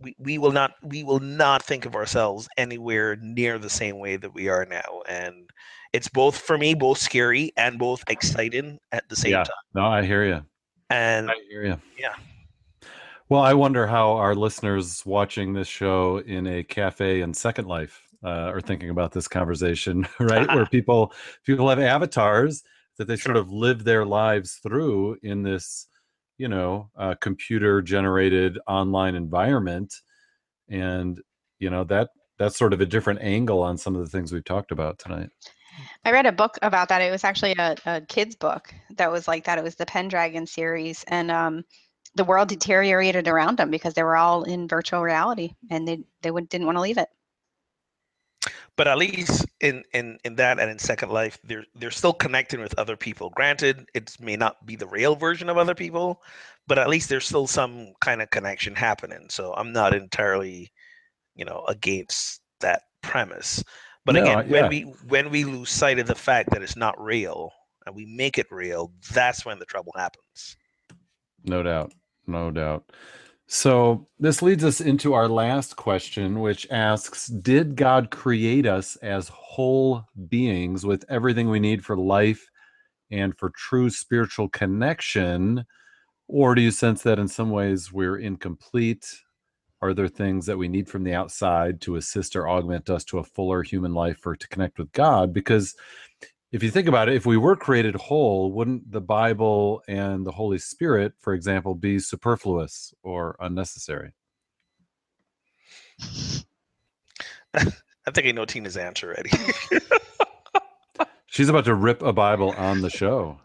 we, we will not we will not think of ourselves anywhere near the same way that we are now and it's both for me both scary and both exciting at the same Yeah. time No, I hear you. and I hear you. Yeah. Well, I wonder how our listeners watching this show in a cafe in Second Life uh, are thinking about this conversation, <laughs> right? Where <laughs> people people have avatars that they sort of live their lives through in this, you know, uh, computer generated online environment, and you know that that's sort of a different angle on some of the things we've talked about tonight. I read a book about that. It was actually a, a kid's book that was like that. It was the Pendragon series, and um, the world deteriorated around them because they were all in virtual reality, and they they would, didn't want to leave it. But at least in in in that and in second life they're they're still connecting with other people. Granted it may not be the real version of other people but at least there's still some kind of connection happening. So i'm not entirely you know against that premise. But No, again when we when we lose sight of the fact that it's not real and we make it real that's when the trouble happens. No doubt. No doubt. So, this leads us into our last question, which asks Did God create us as whole beings with everything we need for life and for true spiritual connection? Or do you sense that in some ways we're incomplete? Are there things that we need from the outside to assist or augment us to a fuller human life or to connect with God? Because if you think about it, if we were created whole, wouldn't the Bible and the Holy Spirit, for example, be superfluous or unnecessary? <laughs> i think i know tina's answer already She's about to rip a Bible on the <laughs> show.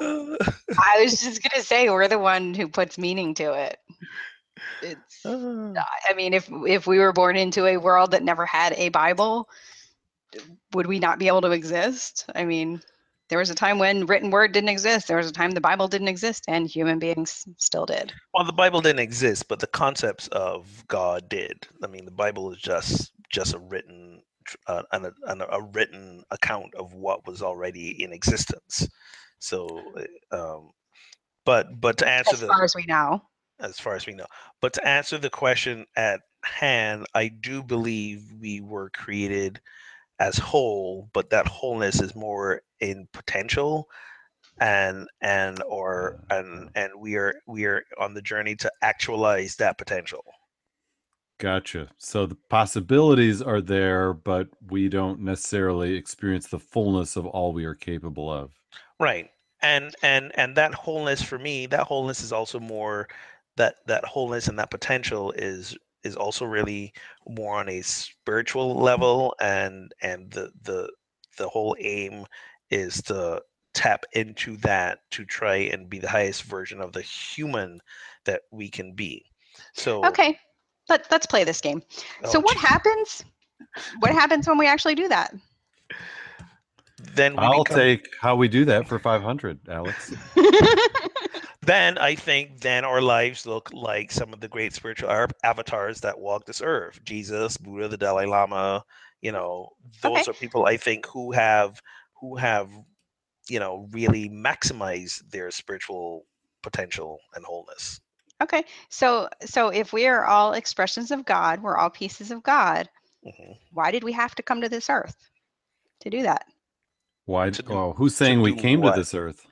I was just gonna say we're the one who puts meaning to it. It's. Ah. I mean, if if we were born into a world that never had a Bible, would we not be able to exist? I mean, there was a time when written word didn't exist. There was a time the Bible didn't exist, and human beings still did. Well, the Bible didn't exist, but the concepts of God did. I mean, the Bible is just just a written uh, an, an, a written account of what was already in existence. So, uh, um, but but to answer As the far as we know. as far as we know, but to answer the question at hand, I do believe we were created as whole, but that wholeness is more in potential and and or mm. and and we are we are on the journey to actualize that potential Gotcha. So the possibilities are there, but we don't necessarily experience the fullness of all we are capable of. Right. And and and that wholeness for me, that wholeness is also more that that wholeness and that potential is is also really more on a spiritual level and and the the the whole aim is to tap into that to try and be the highest version of the human that we can be. So Okay, let, let's play this game. so oh, what gee, happens? What happens when we actually do that? then we I'll become, take how we do that for 500, Alex. <laughs> then I think then our lives look like some of the great spiritual avatars that walk this earth. Jesus, Buddha, the Dalai Lama, you know, those Okay. are people I think who have who have you know really maximized their spiritual potential and wholeness. okay, so so if we are all expressions of God, we're all pieces of God. Mhm. Why did we have to come to this earth to do that? Why? To do- oh, who's saying we came what? to this earth?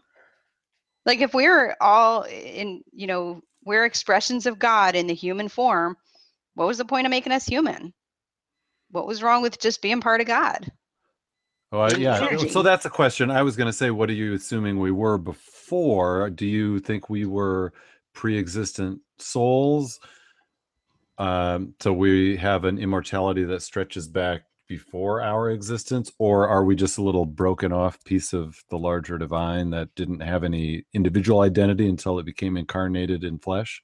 Like if we're all in, you know, we're expressions of God in the human form, what was the point of making us human? What was wrong with just being part of God? Oh, yeah. Energy. So that's a question. I was going to say, what are you assuming we were before? Do you think we were pre-existent souls? Um, so we have an immortality that stretches back before our existence, or are we just a little broken off piece of the larger divine that didn't have any individual identity until it became incarnated in flesh?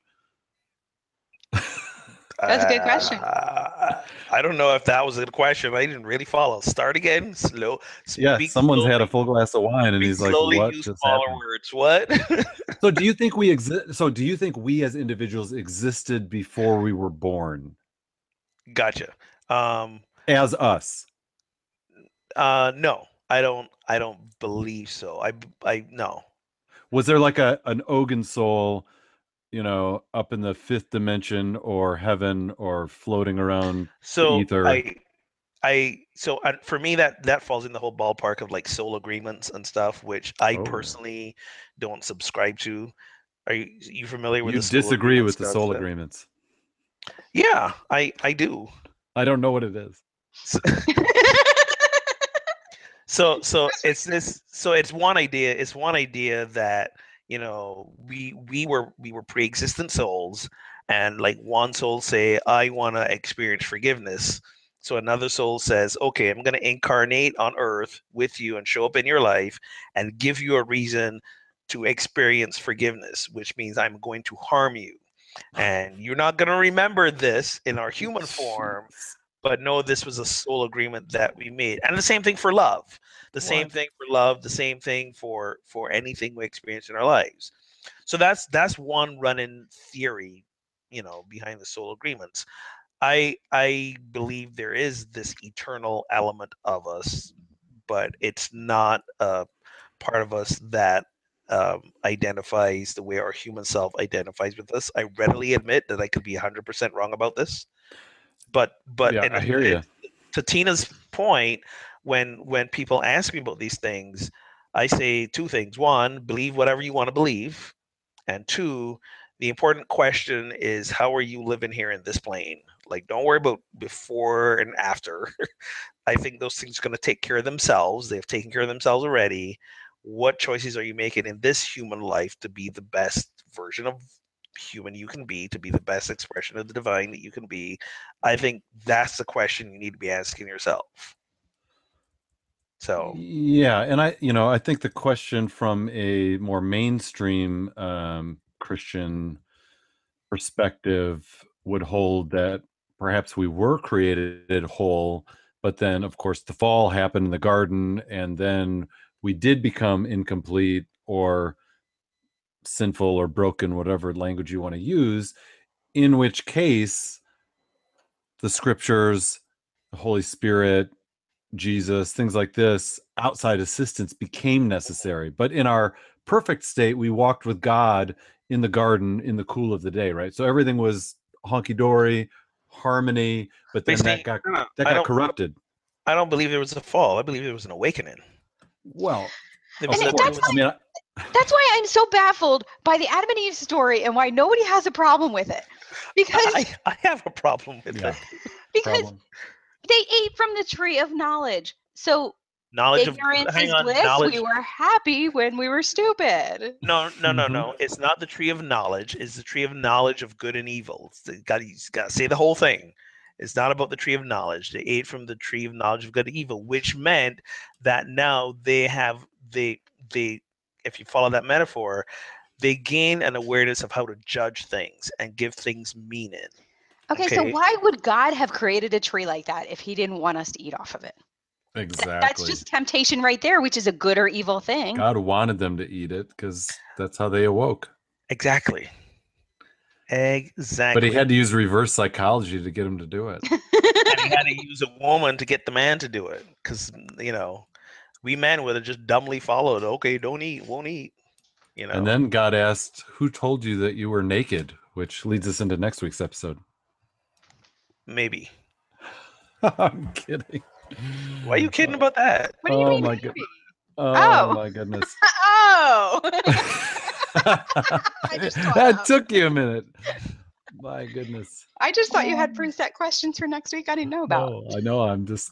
That's a good question. Uh, I don't know if that was a good question. I didn't really follow. Start again, slow. Yeah, speak someone's had a full glass of wine, and he's like, slowly, "What use just smaller happened?" words. What? <laughs> So do you think we exist? So do you think we as individuals existed before we were born gotcha. Um, as us? uh, no, I don't. I don't believe so. I, I no. Was there like a an Ogun soul, you know, up in the fifth dimension or heaven or floating around? So ether. I, I so uh, for me that that falls in the whole ballpark of like soul agreements and stuff, which I Oh. personally don't subscribe to. Are you you familiar with You disagree with the soul agreements. Yeah, I I do. I don't know what it is. <laughs> so so it's this so it's one idea it's one idea that you know we we were we were pre-existent souls and like one soul say i want to experience forgiveness. So another soul says okay i'm going to incarnate on earth with you and show up in your life and give you a reason to experience forgiveness which means i'm going to harm you. And you're not going to remember this in our human <laughs> form but no, this was a soul agreement that we made. And the same thing for love. The same thing for love, the same thing for for anything we experience in our lives. So that's that's one running theory, you know, behind the soul agreements. I I believe there is this eternal element of us, but it's not a part of us that um, identifies the way our human self identifies with us. I readily admit that I could be 100% wrong about this but but Yeah, and I hear ya. to Tina's point, when when people ask me about these things, I say two things: one, believe whatever you want to believe, and two, the important question is how are you living here in this plane? Like, don't worry about before and after. <laughs> I think those things are going to take care of themselves. They've taken care of themselves already. What choices are you making in this human life to be the best version of human you can be, to be the best expression of the divine that you can be? I think that's the question you need to be asking yourself. So, Yeah, and I, you know, I think the question from a more mainstream um, Christian perspective would hold that perhaps we were created whole, but then, of course, the fall happened in the garden, and then we did become incomplete or sinful or broken, whatever language you want to use. In which case, the scriptures, the Holy Spirit, Jesus, things like this, outside assistance became necessary. But in our perfect state, we walked with God in the garden in the cool of the day, right? So everything was honky dory, harmony, but then Basically, that got no, no, that got don't- corrupted. I don't believe there was a fall. I believe there was an awakening. Well, There of was And a- it- course. that's I mean, I- That's why I'm so baffled by the Adam and Eve story and why nobody has a problem with it. because I, I have a problem with Yeah. that. because Problem. they ate from the tree of knowledge. So Knowledge of ignorance hang is on, bliss. knowledge. We were happy when we were stupid. No, no, no, no. Mm-hmm. It's not the tree of knowledge. It's the tree of knowledge of good and evil. Got to got to say the whole thing. It's not about the tree of knowledge. They ate from the tree of knowledge of good and evil, which meant that now they have they they if you follow that metaphor, they gain an awareness of how to judge things and give things meaning. Okay, so why would God have created a tree like that if he didn't want us to eat off of it? Exactly. That's just temptation right there, which is a good or evil thing. God wanted them to eat it because that's how they awoke. Exactly. Exactly. But he had to use reverse psychology to get him to do it. and he had to use a woman to get the man to do it because you know we men would have just dumbly followed okay don't eat won't eat you know And then God asked, Who told you that you were naked? Which leads us into next week's episode. maybe <laughs> I'm kidding. why are you kidding about that what do you Oh mean? my maybe? God. Oh, Oh. my goodness. <laughs> Oh, <laughs> that out. took you a minute. My goodness. I just thought you had um, preset questions for next week. I didn't know about. No, I know. I'm just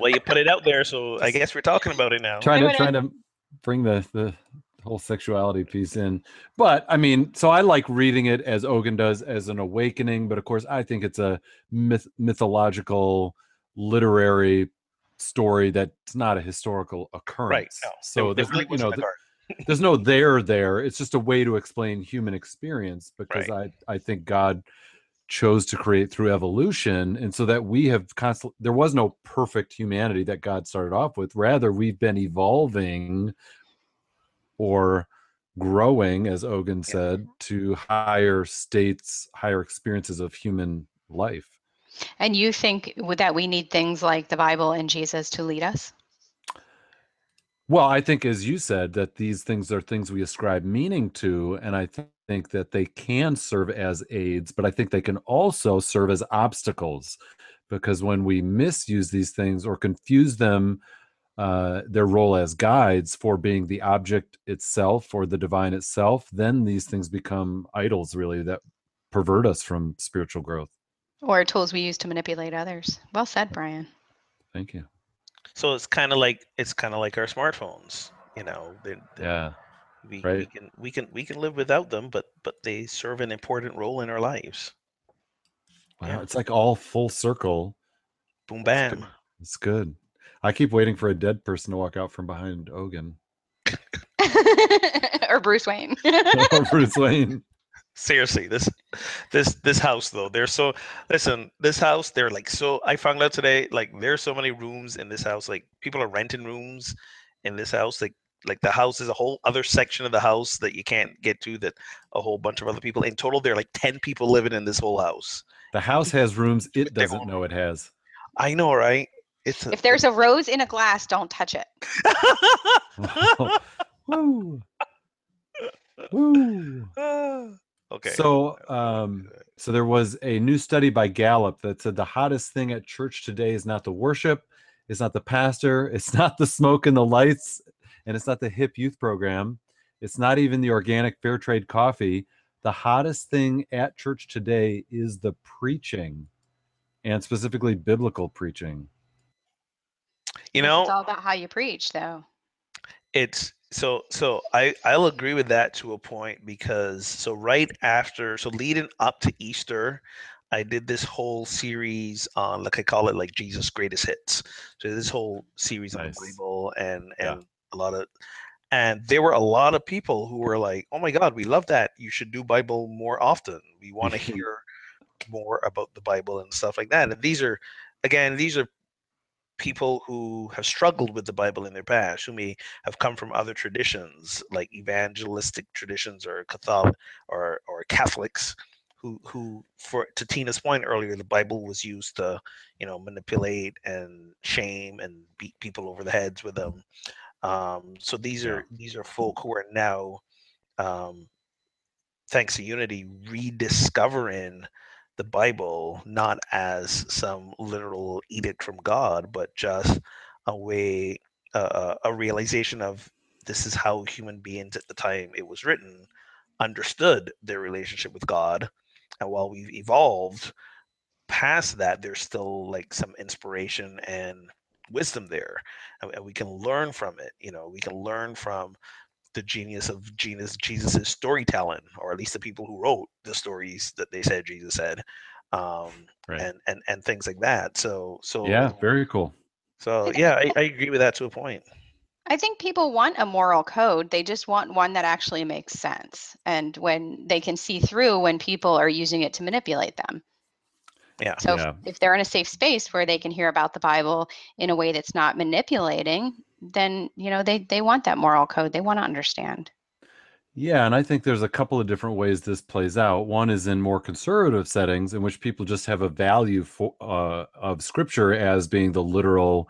well you put it out there so i guess we're talking about it now trying to trying to bring the the whole sexuality piece in. But I mean, so I like reading it as Ogun does as an awakening, but of course I think it's a myth, mythological literary story that's not a historical occurrence. right no, So there- there's there really you know a there's no there there. It's just a way to explain human experience because I I think God chose to create through evolution and so that we have constantly there was no perfect humanity that God started off with rather we've been evolving or growing as Ogun Yeah. said to higher states higher experiences of human life And you think that we need things like the Bible and Jesus to lead us? Well, I think, as you said, that these things are things we ascribe meaning to, and I th- think that they can serve as aids, but I think they can also serve as obstacles, because when we misuse these things or confuse them, uh, their role as guides for being the object itself or the divine itself, then these things become idols, really, that pervert us from spiritual growth. Or tools we use to manipulate others? Well said, Brian. Thank you. so it's kind of like it's kind of like our smartphones you know they Yeah. We, we can we can we can live without them but but they serve an important role in our lives Wow. Yeah. It's like all full circle. boom It's bam good. It's good. I keep waiting for a dead person to walk out from behind Ogun. <laughs> or Bruce Wayne. <laughs> or Bruce Wayne. seriously this this this house though there's so listen this house they're like so i found out today like there's so many rooms in this house like people are renting rooms in this house like like the house is a whole other section of the house that you can't get to that a whole bunch of other people in total there are like 10 people living in this whole house The house has rooms it doesn't know it has. i know right it's a, if there's a rose in a glass, don't touch it. <laughs> Woo. Woo. <laughs> okay So, um, so there was a new study by Gallup that said the hottest thing at church today is not the worship, it's not the pastor, it's not the smoke and the lights, and it's not the hip youth program. It's not even the organic fair trade coffee. The hottest thing at church today is the preaching, and specifically biblical preaching. you know, It's all about how you preach, though. it's so so i i'll agree with that to a point because so right after so leading up to easter i did this whole series on like i call it like jesus greatest hits so this whole series on the bible and Yeah. A lot of and there were a lot of people who were like oh my god we love that. You should do bible more often. We <laughs> want to hear more about the bible and stuff like that. And these are again these are people who have struggled with the bible in their past who may have come from other traditions like evangelistic traditions or catholic or or catholics who who for to tina's point earlier the bible was used to you know manipulate and shame and beat people over the heads with them um so these Yeah. are these are folk who are now um thanks to unity rediscovering the bible not as some literal edict from god but just a way uh, a realization of this is how human beings at the time it was written understood their relationship with god and while we've evolved past that, there's still like some inspiration and wisdom there, and, and we can learn from it. You know, we can learn from the genius of Jesus Jesus's storytelling, or at least the people who wrote the stories that they said Jesus said, um, Right. and and and things like that. So so Yeah, very cool. so yeah, I, I agree with that to a point. I think people want a moral code. They just want one that actually makes sense. And when they can see through when people are using it to manipulate them. Yeah. So Yeah. if, if they're in a safe space where they can hear about the Bible in a way that's not manipulating, then you know they they want that moral code. They want to understand. Yeah, and I think there's a couple of different ways this plays out. One is in more conservative settings in which people just have a value for uh, of Scripture as being the literal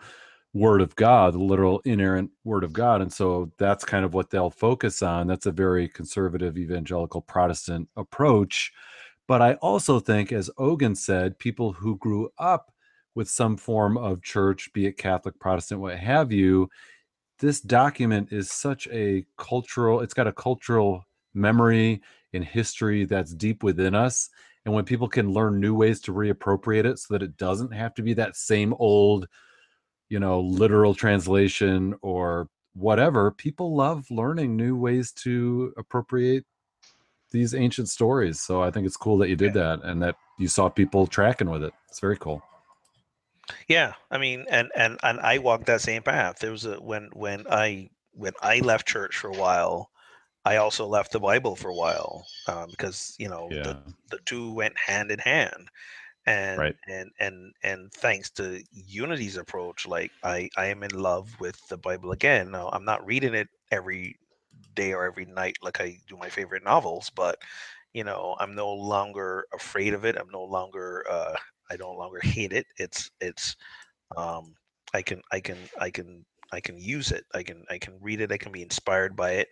Word of God, the literal inerrant Word of God, and so that's kind of what they'll focus on. That's a very conservative evangelical Protestant approach. But I also think, as Ogun said, people who grew up with some form of church, be it Catholic, Protestant, what have you, this document is such a cultural it's got a cultural memory and history that's deep within us and when people can learn new ways to reappropriate it so that it doesn't have to be that same old you know literal translation or whatever people love learning new ways to appropriate these ancient stories so i think it's cool that you did that and that you saw people tracking with it it's very cool Yeah, I mean, and and and I walked that same path. There was a when when I when I left church for a while, I also left the Bible for a while um, because you know yeah the, the two went hand in hand, and Right. and and and thanks to Unity's approach, like I I am in love with the Bible again. Now I'm not reading it every day or every night like I do my favorite novels, but you know I'm no longer afraid of it. I'm no longer uh, I no longer <laughs> hate it. It's it's um I can I can I can I can use it. I can I can read it. I can be inspired by it.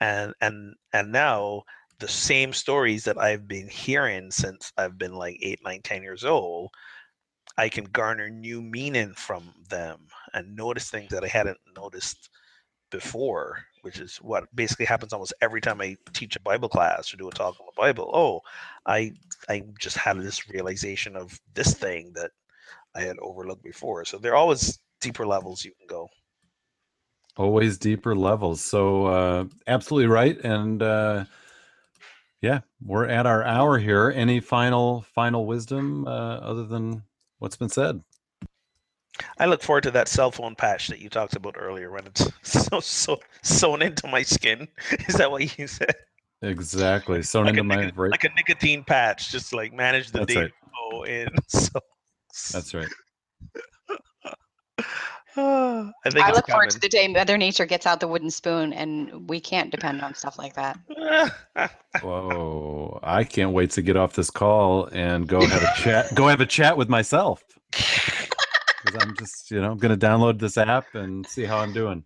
And and and now the same stories that I've been hearing since I've been like eight, nine, ten years old, I can garner new meaning from them and notice things that I hadn't noticed before, which is what basically happens almost every time I teach a Bible class or do a talk on the Bible. Oh, I I just had this realization of this thing that I had overlooked before. So there are always deeper levels you can go. always deeper levels so uh absolutely right and uh yeah we're at our hour here any final final wisdom uh other than what's been said I look forward to that cell phone patch that you talked about earlier when it's <laughs> so so sewn into my skin. <laughs> Is that what you said? exactly sewn Like a, into my nic- right like a nicotine patch, just like manage the That's data right. in. <laughs> So that's right <sighs> I think I it's look forward to the day Mother Nature gets out the wooden spoon and we can't depend on stuff like that. whoa i can't wait to get off this call and go have a chat go have a chat with myself because i'm just you know I'm gonna download this app and see how i'm doing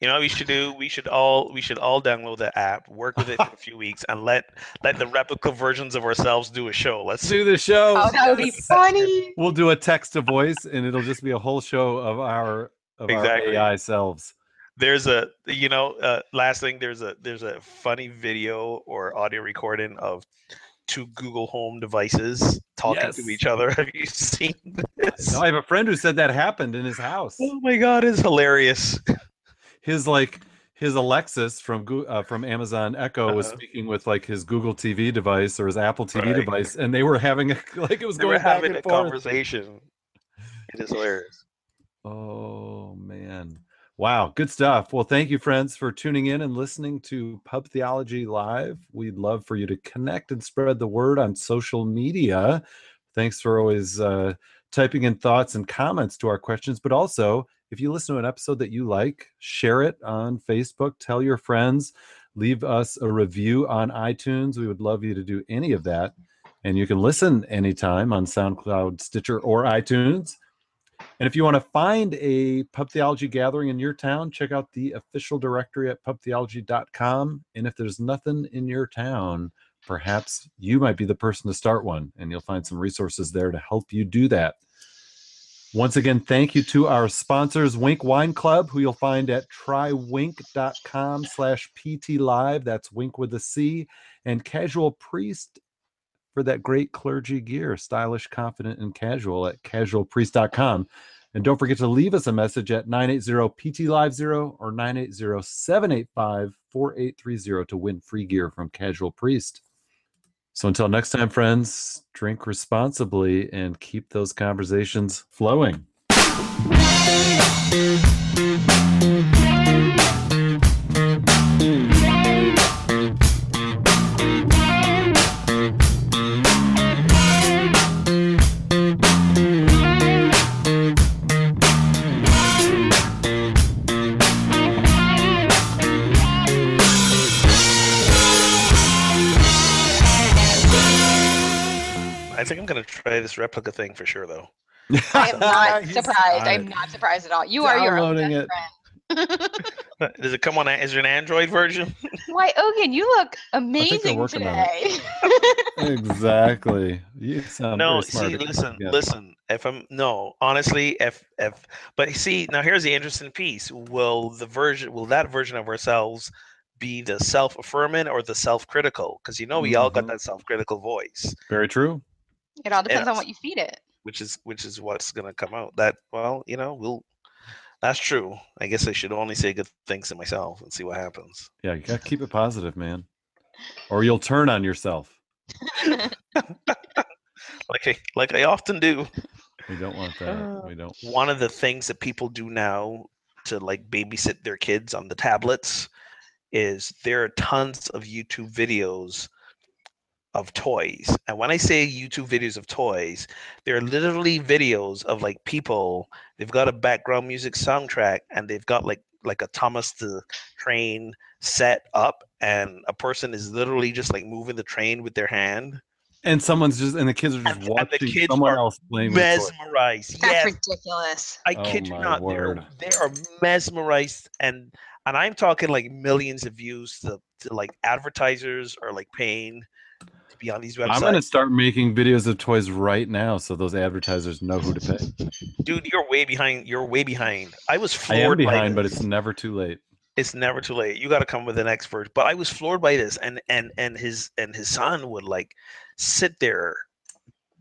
You know, what we should do. We should all we should all download the app, work with it for a few weeks, and let let the replica versions of ourselves do a show. Let's let's do the show Oh, that would be <laughs> funny. we'll do a text to voice and it'll just be a whole show of our of Exactly. our ai selves there's a you know uh, last thing there's a there's a funny video or audio recording of two Google Home devices talking Yes. to each other. <laughs> Have you seen this? No, I have a friend who said that happened in his house. Oh my god, it's hilarious. His like his Alexis from uh, from Amazon Echo was Uh-huh. speaking with like his Google TV device or his Apple TV Right. device, and they were having a, <laughs> like it was They going back having and a forth. conversation. It is hilarious. Oh man. Wow, good stuff. Well, thank you, friends, for tuning in and listening to Pub Theology Live. We'd love for you to connect and spread the word on social media. Thanks for always uh, typing in thoughts and comments to our questions. But also, if you listen to an episode that you like, share it on Facebook, tell your friends, leave us a review on iTunes. We would love you to do any of that. And you can listen anytime on SoundCloud, Stitcher, or iTunes. And if you want to find a pub theology gathering in your town, check out the official directory at pubtheology.com. And if there's nothing in your town, perhaps you might be the person to start one, and you'll find some resources there to help you do that. Once again, thank you to our sponsors, Winc Wine Club, who you'll find at trywinc.com slash pt live. That's Winc with a C. And Casual Priest for that great clergy gear, stylish, confident, and casual at casualpriest.com. And don't forget to leave us a message at 980 PT Live Zero or 980 785 4830 to win free gear from Casual Priest. So until next time, friends, drink responsibly and keep those conversations flowing. Try this Replika thing for sure, though. <laughs> I am not He's surprised. I'm not surprised at all. You are your own Downloading best friend. <laughs> Does it come on? a- Is there an Android version? <laughs> Why, Ogun, you look amazing working on today. exactly. You sound no, very smart. see, listen, Yeah. listen. If I'm no, honestly, if if but see, now here's the interesting piece. Will the version, will that version of ourselves be the self-affirming or the self-critical? Because you know we all got Mhm. that self-critical voice, Very true. It all depends on what you feed it. which is which is what's gonna come out. That well, you know, we'll. That's true. I guess I should only say good things to myself and see what happens. Yeah, you gotta <laughs> keep it positive, man. Or you'll turn on yourself. <laughs> Like I like I often do. We don't want that. Uh. We don't. one of the things that people do now to like babysit their kids on the tablets is there are tons of YouTube videos of toys. And when I say YouTube videos of toys, they're literally videos of like people, they've got a background music soundtrack and they've got like like a Thomas the Train set up and a person is literally just like moving the train with their hand. And someone's just and the kids are just And- and the watching kids someone are else playing with toys. Mesmerized. That's yes. ridiculous. I Oh kid you not, word. they're they are mesmerized and and I'm talking like millions of views to, to like advertisers are like paying to be on these websites. I'm gonna start making videos of toys right now so those advertisers know who to pay. Dude, you're way behind. You're way behind. I was I floored am by behind, but it's never too late. it's never too late. You got to come with an expert. But I was floored by this, and and and his and his son would like sit there,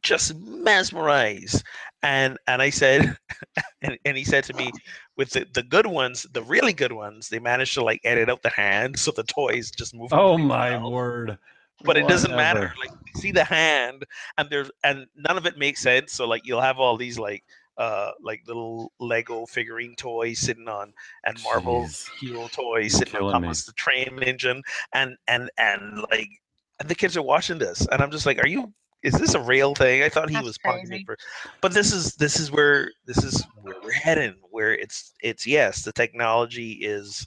just mesmerized. And and I said, <laughs> and, and he said to me, with the, the good ones, the really good ones, they managed to like edit out the hand so the toys just move. Oh my word. But it doesn't matter. Like you see the hand, and there's and none of it makes sense. So like you'll have all these like uh like little Lego figurine toys sitting on and Marvel Jeez. hero toys sitting on killing top of the train engine and and and like and the kids are watching this and I'm just like, are you is this a real thing? I thought he That's was punking crazy. it for but this is this is where this is where we're heading, where it's it's yes, the technology is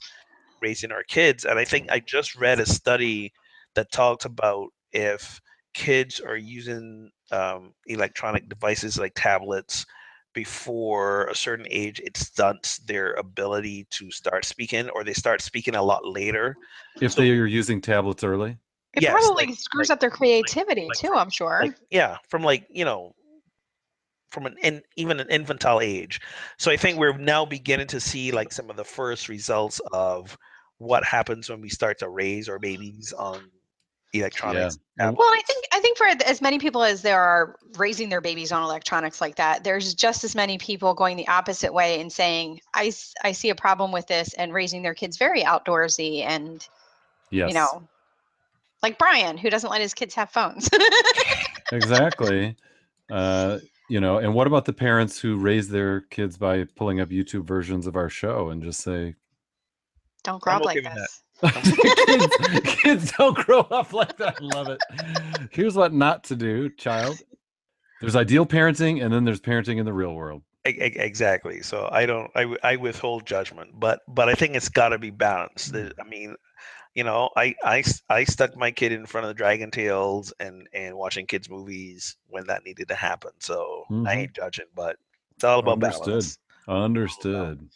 raising our kids. And I think I just read a study that talked about if kids are using um, electronic devices like tablets before a certain age, it stunts their ability to start speaking, or they start speaking a lot later. If So- they are using tablets early. It Yes, probably like- screws like- up their creativity like too, I'm sure. Like, yeah, from like you know, from an in, even an infantile age. So I think we're now beginning to see like some of the first results of what happens when we start to raise our babies on electronics. tablets. Well, I think I think for as many people as there are raising their babies on electronics like that, there's just as many people going the opposite way and saying, "I s- I see a problem with this," and raising their kids very outdoorsy and Yes. you know, like Brian, who doesn't let his kids have phones. exactly. <laughs> Uh, you know, and what about the parents who raise their kids by pulling up YouTube versions of our show and just say, Don't grow up okay like with that. this. <laughs> kids, kids don't grow up like that. I love it. Here's what not to do, child. There's ideal parenting, and then there's parenting in the real world. Exactly. So I don't. I, I withhold judgment, but but I think it's got to be balanced. I mean, you know, I, I I stuck my kid in front of the Dragon Tales and and watching kids movies when that needed to happen. So Mhm. I ain't judging, but it's all about Understood. balance. Understood.